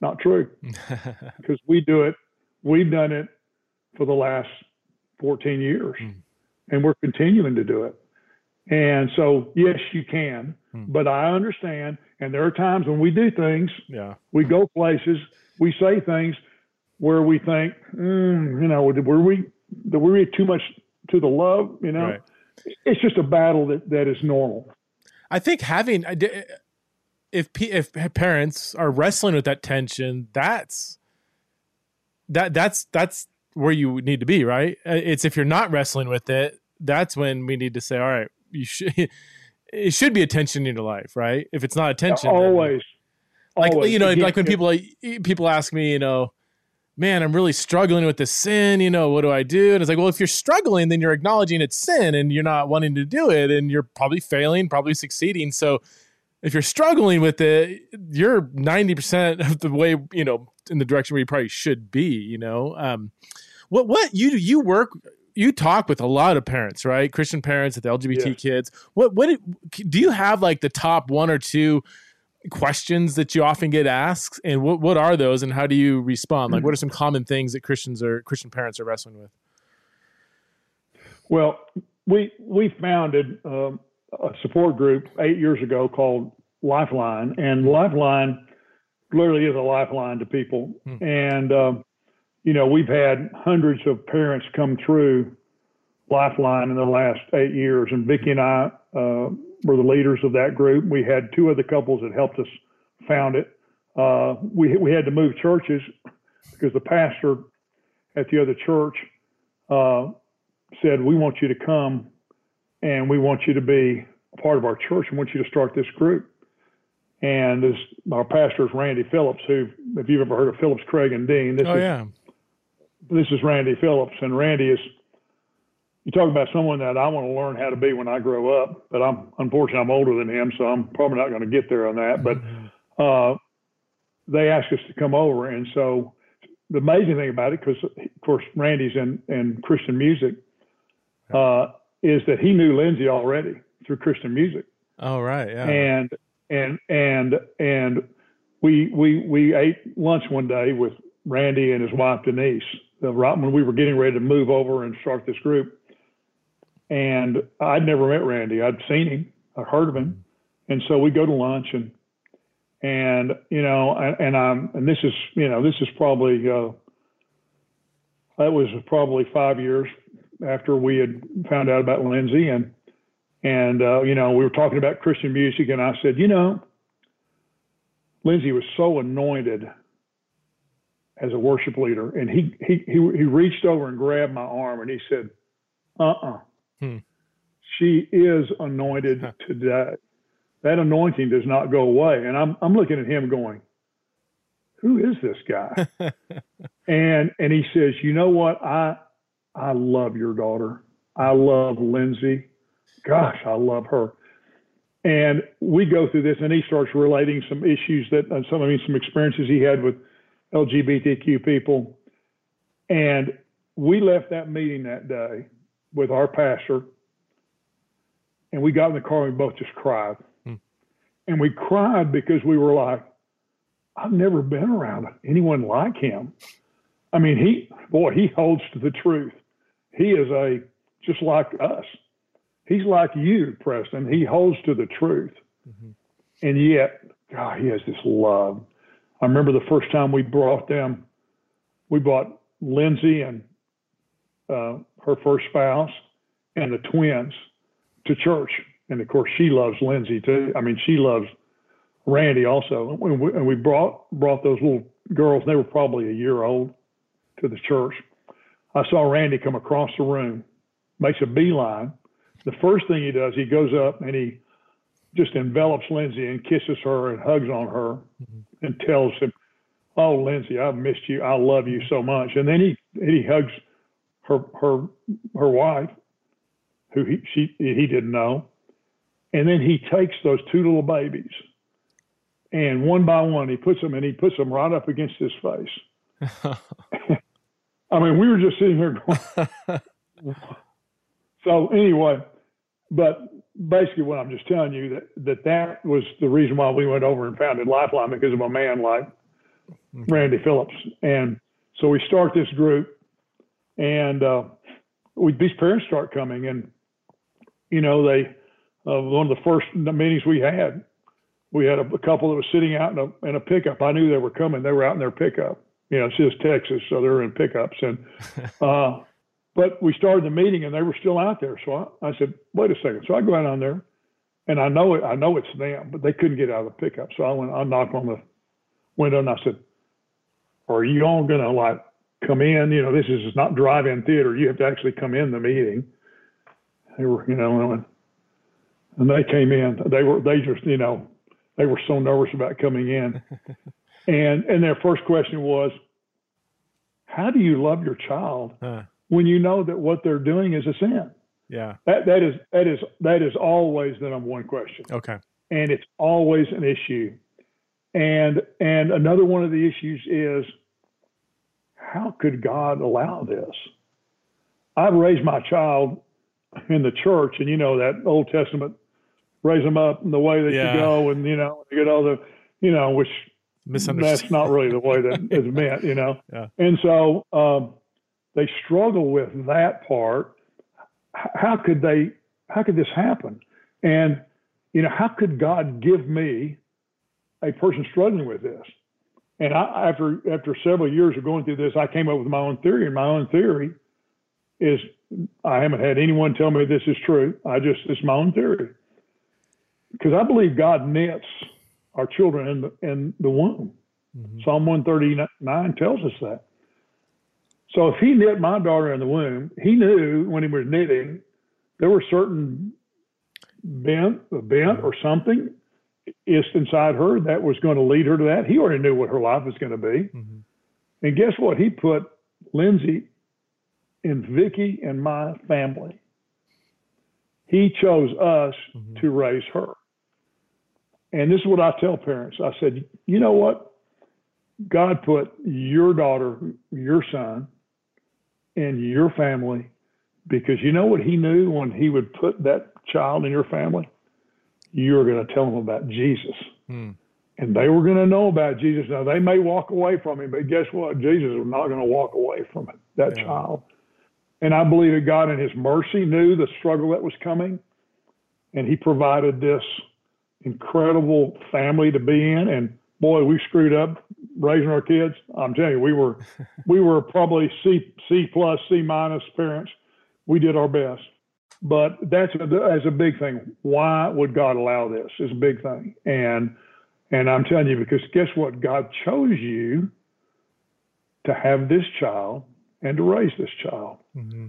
not true, [laughs] because we do it. We've done it for the last 14 years, mm. and we're continuing to do it. And so, yes, you can, mm. but I understand. And there are times when we do things,
yeah,
we go places, we say things where we think, mm, you know, were we that we read too much to the love, you know. Right. It's just a battle that, that is normal.
I think having if if parents are wrestling with that tension, that's that that's that's where you need to be, right? Uh, it's if you're not wrestling with it, that's when we need to say, all right, you should [laughs] it should be attention in your life, right? If it's not attention,
always.
Like always. you know, like when people like people ask me, you know, man, I'm really struggling with this sin. You know, what do I do? And it's like, well, if you're struggling, then you're acknowledging it's sin and you're not wanting to do it and you're probably failing, probably succeeding. So if you're struggling with it, you're 90% of the way, you know, in the direction where you probably should be, you know. Um, what, what you, you work, you talk with a lot of parents, right? Christian parents with LGBT yeah. kids. What, what, do you have like the top one or two questions that you often get asked and what, what are those and how do you respond like what are some common things that christians or christian parents are wrestling with
well we we founded um, a support group eight years ago called lifeline and lifeline literally is a lifeline to people hmm. and um, you know we've had hundreds of parents come through lifeline in the last eight years and vicki and i uh, were the leaders of that group. We had two other couples that helped us found it. Uh, we we had to move churches because the pastor at the other church uh, said, "We want you to come, and we want you to be a part of our church. and want you to start this group." And this our pastor is Randy Phillips, who, if you've ever heard of Phillips, Craig, and Dean, this
oh,
is
yeah.
this is Randy Phillips, and Randy is you talk about someone that I want to learn how to be when I grow up, but I'm unfortunately I'm older than him, so I'm probably not going to get there on that. But mm-hmm. uh, they asked us to come over, and so the amazing thing about it, because of course Randy's in in Christian music, uh, is that he knew Lindsay already through Christian music.
Oh right, yeah.
And and and and we we we ate lunch one day with Randy and his wife Denise, right when we were getting ready to move over and start this group. And I'd never met Randy. I'd seen him, I'd heard of him, and so we go to lunch and and you know and, and I'm and this is you know this is probably uh, that was probably five years after we had found out about Lindsay and and uh, you know we were talking about Christian music and I said you know Lindsay was so anointed as a worship leader and he he he, he reached over and grabbed my arm and he said uh-uh. Hmm. she is anointed today. That anointing does not go away. And I'm I'm looking at him going who is this guy? [laughs] And and he says you know what? I I love your daughter. I love Lindsay. Gosh, I love her. And we go through this, and he starts relating some issues that, uh, some I mean, some experiences he had with LGBTQ people. And we left that meeting that day with our pastor, and we got in the car and we both just cried. Hmm. And we cried because we were like, I've never been around anyone like him. I mean, he, boy, he holds to the truth. He is a just like us. He's like you, Preston. He holds to the truth. Mm-hmm. And yet, God, he has this love. I remember the first time we brought them, we brought Lindsay and uh, her first spouse and the twins to church. And of course, she loves Lindsay too. I mean, she loves Randy also. And we, and we brought brought those little girls. They were probably a year old to the church. I saw Randy come across the room, makes a beeline. The first thing he does, he goes up and he just envelops Lindsay and kisses her and hugs on her mm-hmm. and tells him, "Oh, Lindsay, I've missed you. I love you so much." And then he he hugs her her her wife, who he she he didn't know, and then he takes those two little babies, and one by one he puts them and he puts them right up against his face. [laughs] I mean, we were just sitting here going. [laughs] so anyway, but basically, what I'm just telling you that that that was the reason why we went over and founded Lifeline because of a man like Randy Phillips, and so we start this group, and uh, we, these parents start coming, and you know they uh, one of the first meetings we had, we had a, a couple that was sitting out in a in a pickup. I knew they were coming. They were out in their pickup you know, it's just Texas, so they're in pickups. And [laughs] uh, but we started the meeting and they were still out there. So I, I said, wait a second. So I go out on there, and I know it. I know it's them, but they couldn't get out of the pickup. So I went. I knocked on the window and I said, "Are you all gonna like come in? You know, this is not drive-in theater. You have to actually come in the meeting." They were, you know, and, and they came in. They were. They just, you know, they were so nervous about coming in. [laughs] And and their first question was, how do you love your child huh. when you know that what they're doing is a sin?
Yeah.
That that is that is that is always the number one question.
Okay.
And it's always an issue. And and another one of the issues is how could God allow this? I've raised my child in the church, and you know that Old Testament, raise them up in the way that yeah. you go, and you know you get all the, you know, which that's not really the way that it's meant, you know. [laughs]
Yeah.
And so um, they struggle with that part. How could they? How could this happen? And you know, how could God give me a person struggling with this? And I, after after several years of going through this, I came up with my own theory. And my own theory is I haven't had anyone tell me this is true. I just it's my own theory because I believe God knits our children in the, in the womb. Mm-hmm. Psalm 139 tells us that. So if he knit my daughter in the womb, he knew when he was knitting, there were certain bent, a bent or something is inside her that was going to lead her to that. He already knew what her life was going to be. Mm-hmm. And guess what? He put Lindsay and Vicky and my family. He chose us mm-hmm. to raise her. And this is what I tell parents. I said, you know what? God put your daughter, your son, and your family because you know what he knew when he would put that child in your family? You're going to tell them about Jesus. Hmm. and they were going to know about Jesus. Now they may walk away from him, but guess what? Jesus was not going to walk away from it, that yeah. child. And I believe that God, in His mercy, knew the struggle that was coming, and He provided this incredible family to be in. And boy, we screwed up raising our kids. I'm telling you, we were [laughs] we were probably C C plus C minus parents. We did our best, but that's a, that's a big thing. Why would God allow this? Is a big thing, and and I'm telling you because guess what? God chose you to have this child and to raise this child. Mm-hmm.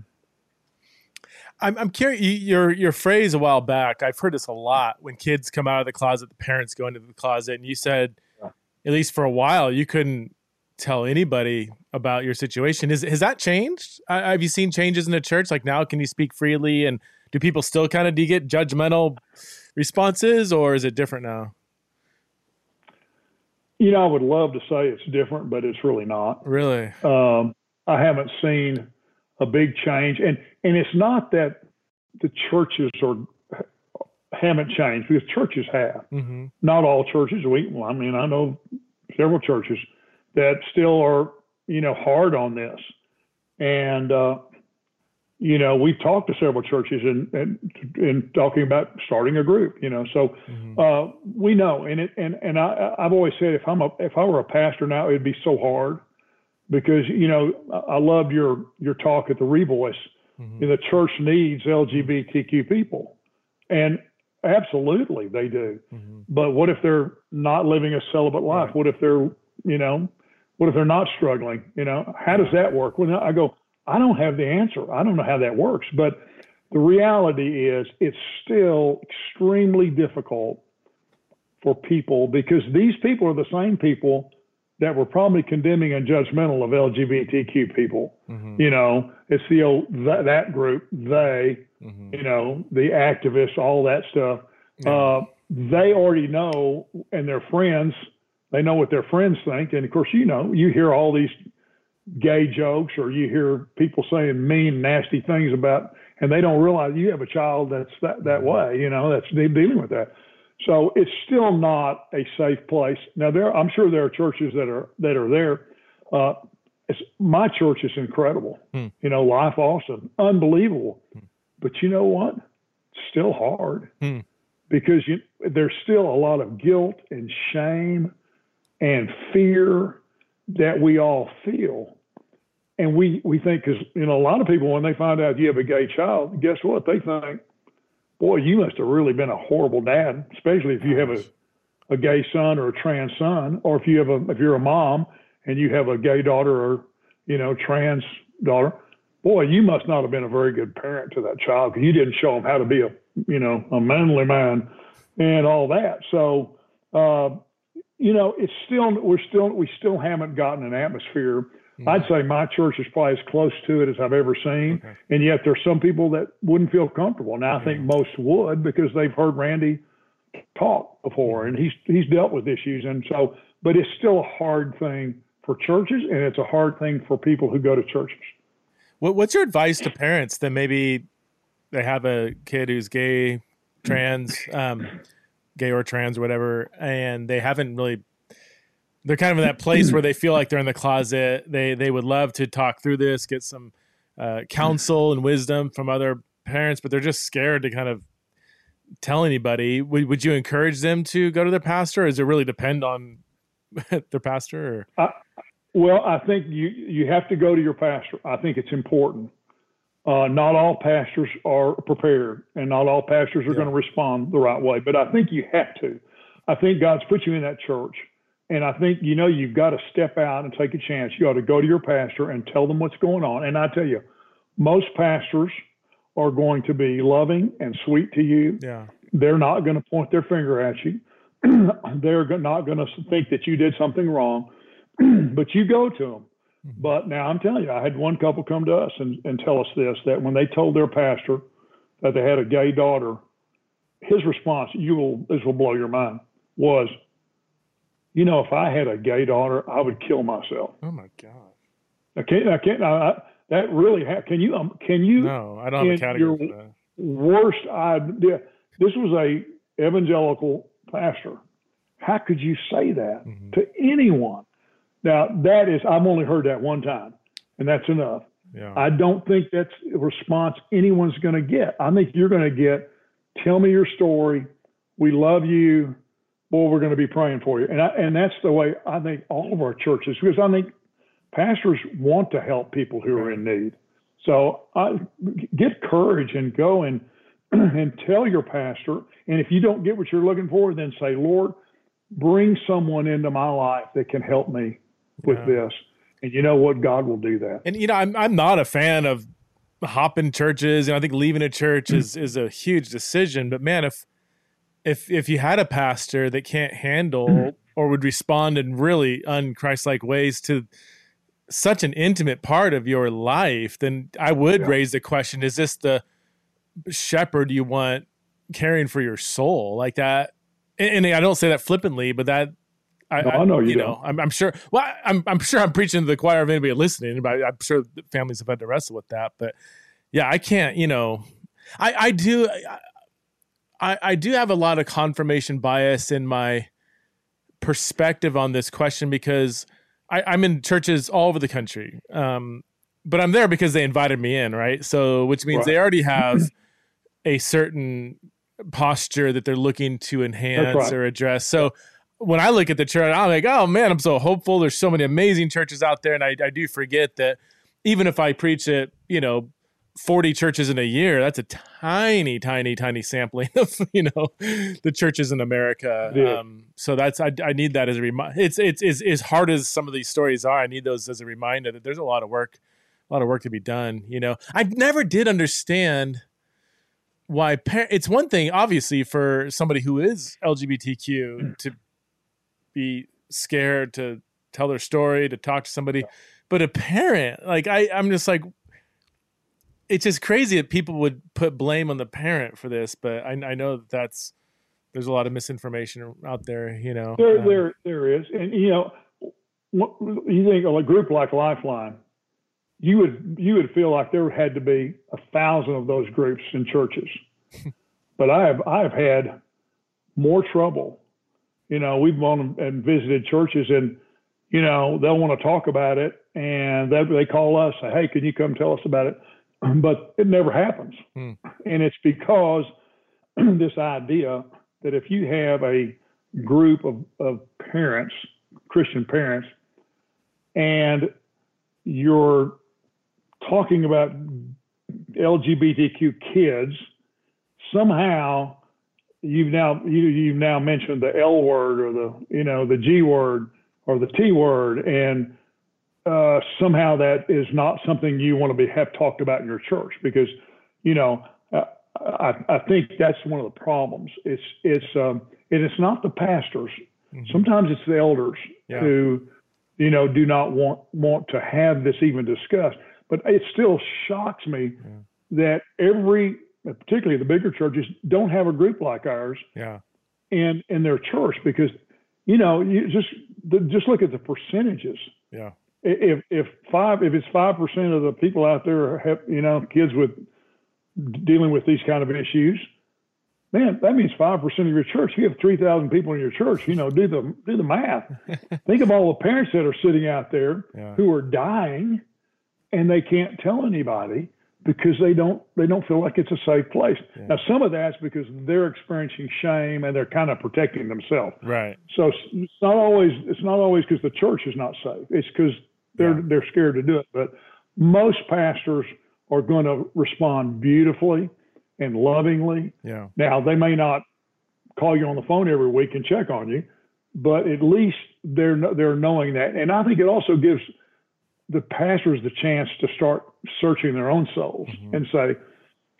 I'm, I'm curious. Your your phrase a while back. I've heard this a lot. When kids come out of the closet, the parents go into the closet, and you said, yeah. at least for a while, you couldn't tell anybody about your situation. Is has that changed? have you seen changes in the church? Like now, can you speak freely? And do people still kind of do you get judgmental responses, or is it different now?
You know, I would love to say it's different, but it's really not.
Really,
um, I haven't seen a big change. And and it's not that the churches are haven't changed because churches have. Mm-hmm. Not all churches. We, well, I mean, I know several churches that still are, you know, hard on this. And uh, you know, we've talked to several churches and and, and talking about starting a group. You know, so mm-hmm. uh, we know. And it and and I I've always said if I'm a if I were a pastor now, it'd be so hard because you know I loved your your talk at the Revoice. Mm-hmm. The church needs LGBTQ people, and absolutely they do. Mm-hmm. But what if they're not living a celibate life? Right. What if they're you know, what if they're not struggling? You know, how does that work? Well, I go, I don't have the answer. I don't know how that works, but the reality is it's still extremely difficult for people because these people are the same people that were probably condemning and judgmental of LGBTQ people. Mm-hmm. You know, it's the old that, that group, they, mm-hmm. you know, the activists, all that stuff. Yeah. Uh, they already know, and their friends, they know what their friends think. And of course, you know, you hear all these gay jokes, or you hear people saying mean, nasty things about, and they don't realize you have a child that's that that mm-hmm. way. You know, that's dealing with that. So it's still not a safe place. Now there, I'm sure there are churches that are that are there. Uh, my church is incredible. Hmm. You know, LifeAustin, unbelievable. Hmm. But you know what? It's still hard hmm. because you, there's still a lot of guilt and shame and fear that we all feel. And we, we think, because, you know, a lot of people, when they find out you have a gay child, guess what? They think, boy, you must have really been a horrible dad, especially if you have a, a gay son or a trans son, or if you have a if you're a mom and you have a gay daughter or you know trans daughter. Boy, you must not have been a very good parent to that child because you didn't show them how to be a you know a manly man and all that. So uh, you know, it's still we're still we still haven't gotten an atmosphere Mm-hmm. I'd say my church is probably as close to it as I've ever seen. Okay. And yet there's some people that wouldn't feel comfortable. Now I think most would because they've heard Randy talk before and he's he's dealt with issues and so but it's still a hard thing for churches and it's a hard thing for people who go to churches.
What, what's your advice to parents that maybe they have a kid who's gay, trans, [clears throat] um, gay or trans or whatever, and they haven't really they're kind of in that place where they feel like they're in the closet. They they would love to talk through this, get some uh, counsel and wisdom from other parents, but they're just scared to kind of tell anybody. Would, would you encourage them to go to their pastor? Or does it really depend on [laughs] their pastor?
Uh, well, I think you you have to go to your pastor. I think it's important. Uh, not all pastors are prepared, and not all pastors are yeah. going to respond the right way. But I think you have to. I think God's put you in that church and I think, you know, you've got to step out and take a chance. You got to go to your pastor and tell them what's going on. And I tell you, most pastors are going to be loving and sweet to you.
Yeah.
They're not going to point their finger at you. [clears throat] They're not going to think that you did something wrong, [clears throat] but you go to them. Mm-hmm. But now I'm telling you, I had one couple come to us and, and tell us this that when they told their pastor that they had a gay daughter, his response, you will, this will blow your mind, was, you know, if I had a gay daughter, I would kill myself.
Oh my god!
I can't. I can't. I, that really. Ha- can you? Um, can you?
No, I don't have a category your
Worst idea. This was a evangelical pastor, How could you say that mm-hmm. to anyone? Now, that is, I've only heard that one time, and that's enough. Yeah. I don't think that's a response anyone's going to get. I think you're going to get, tell me your story. We love you. Boy, we're going to be praying for you. And, I, and that's the way I think all of our churches, because I think pastors want to help people who are in need. So I, get courage and go and [clears throat] and tell your pastor. And if you don't get what you're looking for, then say, Lord, bring someone into my life that can help me with yeah. this. And you know what? God will do that.
And you know, I'm I'm not a fan of hopping churches, and I think leaving a church mm. is is a huge decision. But man, if if if you had a pastor that can't handle mm. or would respond in really unchristlike ways to such an intimate part of your life, then I would yeah. raise the question: Is this the shepherd you want caring for your soul like that? And, and I don't say that flippantly, but that I, no, I, know you, you know. I'm, I'm, sure. Well, I'm, I'm sure I'm preaching to the choir of anybody listening, but I'm sure the families have had to wrestle with that. But yeah, I can't. You know, I, I do. I, I do have a lot of confirmation bias in my perspective on this question because I, I'm in churches all over the country. Um, but I'm there because they invited me in, right? So, which means right. they already have [clears throat] a certain posture that they're looking to enhance right. or address. So when I look at the church, I'm like, oh man, I'm so hopeful. There's so many amazing churches out there. And I, I do forget that even if I preach at, you know, 40 churches in a year, that's a tiny, tiny, tiny sampling [laughs] of, you know, the churches in America. Yeah. Um, so that's, I, I need that as a reminder. It's, it's, it's as hard as some of these stories are. I need those as a reminder that there's a lot of work, a lot of work to be done. You know, I never did understand why par- it's one thing, obviously, for somebody who is LGBTQ to be scared to tell their story, to talk to somebody. But a parent, like I, I'm just like, it's just crazy that people would put blame on the parent for this. But I, I know that that's there's a lot of misinformation out there. You know,
there, um, there, there is, and you know, you think of a group like Lifeline, you would you would feel like there had to be a thousand of those groups in churches. [laughs] but I have I have had more trouble you know, we've gone and visited churches and, you know, they'll want to talk about it and they, they call us, say, hey, can you come tell us about it? [clears throat] But it never happens. Hmm. And it's because [clears throat] this idea that if you have a group of, of parents, Christian parents, and you're talking about LGBTQ kids, somehow you've now you, you've now mentioned the L word or the you know the G word or the T word, and uh, somehow that is not something you want to be have talked about in your church because you know uh, I, I think that's one of the problems. It's it's um, and it's not the pastors. Mm-hmm. Sometimes it's the elders yeah. who you know do not want want to have this even discussed. But it still shocks me yeah. that every particularly the bigger churches, don't have a group like ours.
Yeah.
And in their church because, you know, you just just look at the percentages.
Yeah.
If if five if it's five percent of the people out there have you know kids with dealing with these kind of issues, man, that means five percent of your church. If you have three thousand people in your church, you know, do the do the math. [laughs] Think of all the parents that are sitting out there yeah. who are dying, and they can't tell anybody because they don't they don't feel like it's a safe place. Yeah. Now some of that's because they're experiencing shame and they're kind of protecting themselves.
Right.
So it's not always it's not always because the church is not safe. It's because they're yeah. they're scared to do it. But most pastors are going to respond beautifully and lovingly.
Yeah.
Now they may not call you on the phone every week and check on you, but at least they're they're knowing that. And I think it also gives the pastors the chance to start searching their own souls mm-hmm. and say,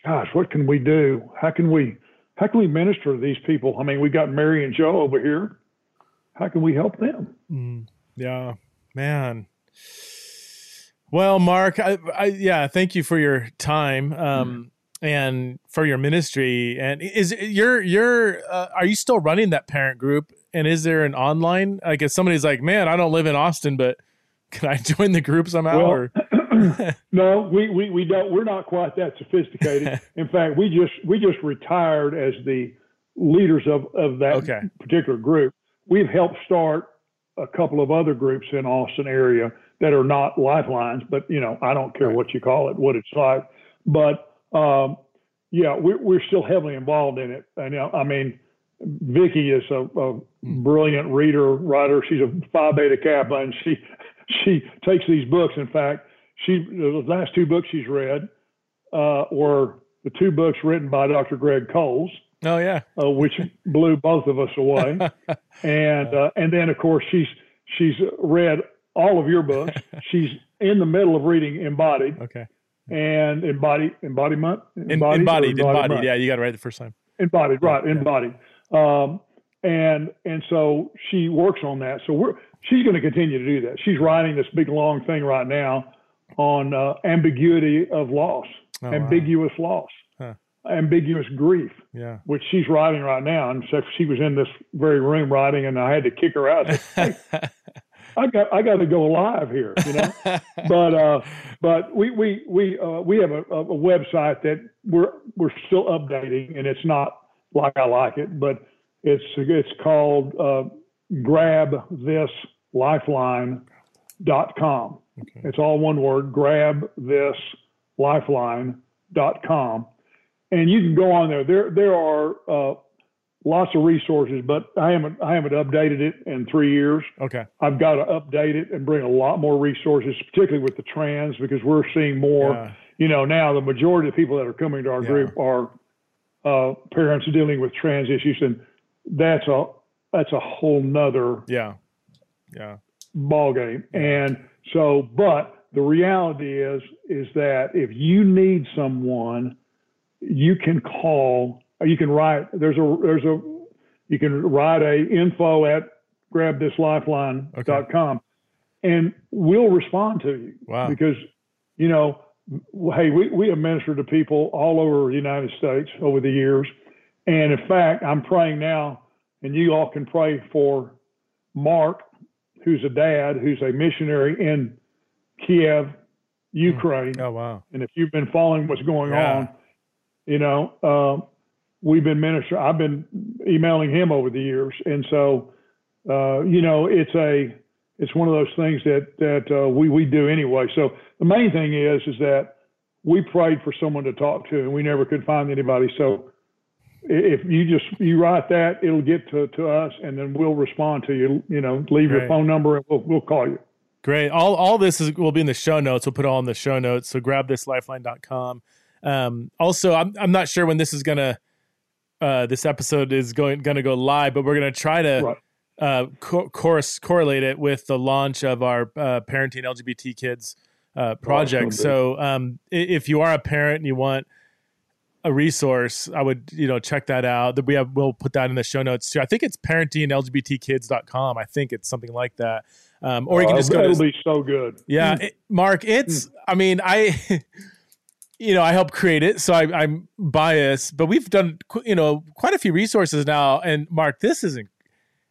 gosh, what can we do? How can we how can we minister to these people? I mean, we got Mary and Joe over here. How can we help them?
Mm, yeah, man. Well, Mark, I, I, yeah, thank you for your time um, mm. and for your ministry. And is you're you're uh, are you still running that parent group? And is there an online? Like, if somebody's like, man, I don't live in Austin, but can I [laughs] join the group somehow? Well, [clears throat]
no, we, we, we don't. We're not quite that sophisticated. [laughs] In fact, we just we just retired as the leaders of of that okay. particular group. we've helped start a couple of other groups in Austin area that are not lifelines, but you know, I don't care
Right.
what you call it, what it's like. But um, yeah, we're, we're still heavily involved in it. And know, I mean, Vicky is a, a brilliant reader, writer. She's a Phi Beta Kappa, and she she takes these books. In fact, she the last two books she's read uh, were the two books written by Dr. Greg Coles
Oh yeah.
uh, which [laughs] blew both of us away. [laughs] and uh, and then of course she's she's read all of your books. [laughs] She's in the middle of reading Embodied
Okay.
and Embody Embodiment Embodied
embodied, embodied. Yeah, you got it right the first time.
Embodied, right?
Yeah.
Embodied. Um, and and so she works on that. So we're she's going to continue to do that. She's writing this big long thing right now on uh, ambiguity of loss,
Oh, wow.
ambiguous loss,
Huh.
ambiguous grief
Yeah.
which she's writing right now. And so she was in this very room writing, and I had to kick her out. Said, [laughs] "Hey, I got I got to go live here, you know. [laughs] but uh, but we we we uh, we have a, a website that we're we're still updating, and it's not like I like it, but it's it's called uh, grabthislifeline.com.
Okay.
It's all one word, grabthislifeline.com. And you can go on there. There there are uh, lots of resources, but I haven't I haven't updated it in three years.
okay.
I've got to update it and bring a lot more resources, particularly with the trans, because we're seeing more.
Yeah.
You know, now the majority of people that are coming to our
Yeah.
group are uh, parents dealing with trans issues, and that's a that's a whole nother
Yeah. Yeah.
ball game. And so, but the reality is, is that if you need someone, you can call, or you can write, there's a, there's a, you can write a info at grabthislifeline.com and we'll respond to you
Wow.
because, you know, hey, we, we have ministered to people all over the United States over the years. And in fact, I'm praying now, and you all can pray for Mark, who's a dad, who's a missionary in Kiev, Ukraine.
Oh wow.
And if you've been following what's going
Yeah.
on, you know, uh, we've been minister. I've been emailing him over the years, and so uh, you know, it's a it's one of those things that that uh, we we do anyway. So the main thing is is that we prayed for someone to talk to, and we never could find anybody. So if you just you write that, it'll get to, to us, and then we'll respond to you. You know, leave your phone number, and we'll we'll call you.
Great. All all this is will be in the show notes. We'll put it all in the show notes. So grab this lifeline.com. Um, also, I'm I'm not sure when this is gonna uh, this episode is going gonna go live, but we're gonna try to
Right.
uh, co- course, correlate it with the launch of our uh, parenting LGBT kids uh, project. So um, if you are a parent and you want a resource, I would you know check that out. That we have we'll put that in the show notes too. I think it's parentinglgbtkids.com. I think it's something like that. Um, or you can
Uh,
just go
It'll
to
be so good.
yeah, it- Mark, it's, I mean, I, [laughs] you know, I help create it, so I, I'm biased, but we've done, you know, quite a few resources now. And Mark, this is, in-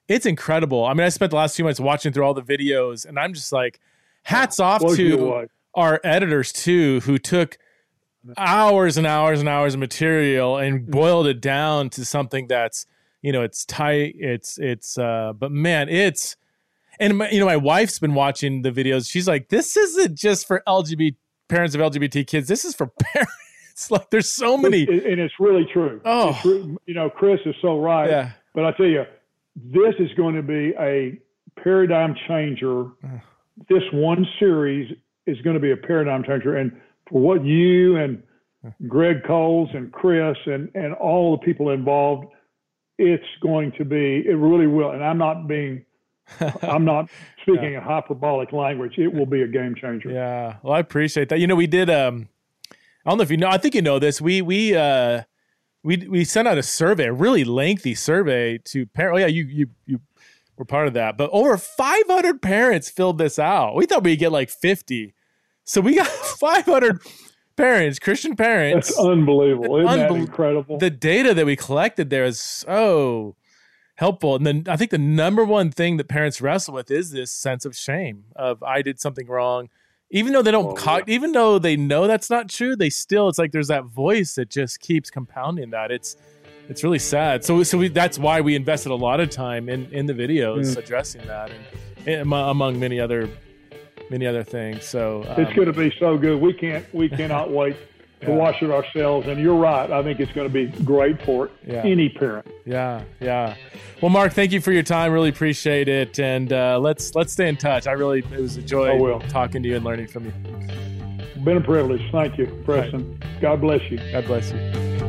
it's incredible. I mean, I spent the last few months watching through all the videos, and I'm just like, hats off to our editors too, who took hours and hours and hours of material and boiled it down to something that's, you know, it's tight. It's, it's, uh, but man, it's, and my, you know, my wife's been watching the videos. She's like, this isn't just for LGBT parents of LGBT kids. This is for [laughs] parents. like, there's so many.
and it's really true.
Oh.
It's you know, Chris is so right.
Yeah.
But I tell you, this is going to be a paradigm changer. This one series is going to be a paradigm changer, and for what you and Greg Coles and Chris and and all the people involved, it's going to be. It really will. And I'm not being. [laughs] I'm not speaking in hyperbolic language. It will be a game changer.
Yeah. Well, I appreciate that. You know, we did um I don't know if you know, I think you know this. We we uh we we sent out a survey, a really lengthy survey to parents. Oh yeah, you you you were part of that. But over 500 parents filled this out. We thought we'd get like 50. So we got [laughs] 500 parents, Christian parents.
That's unbelievable. Isn't that incredible?
the data that we collected there is so helpful. And then I think the number one thing that parents wrestle with is this sense of shame of I did something wrong. Even though they don't,
Oh,
co- even though they know that's not true, they still, it's like there's that voice that just keeps compounding that. It's, it's really sad. So so we, that's why we invested a lot of time in in the videos
Mm.
addressing that, and, and among many other many other things. So um,
It's going to be so good. We can't. We cannot [laughs] wait to
Yeah.
watch it ourselves. And you're right. I think it's going to be great for
Yeah.
any parent.
Yeah, yeah. Well, Mark, thank you for your time. Really appreciate it, and uh, let's let's stay in touch. I really it was a joy talking to you and learning from you.
Been a privilege. Thank you, Preston. God bless you.
God bless you.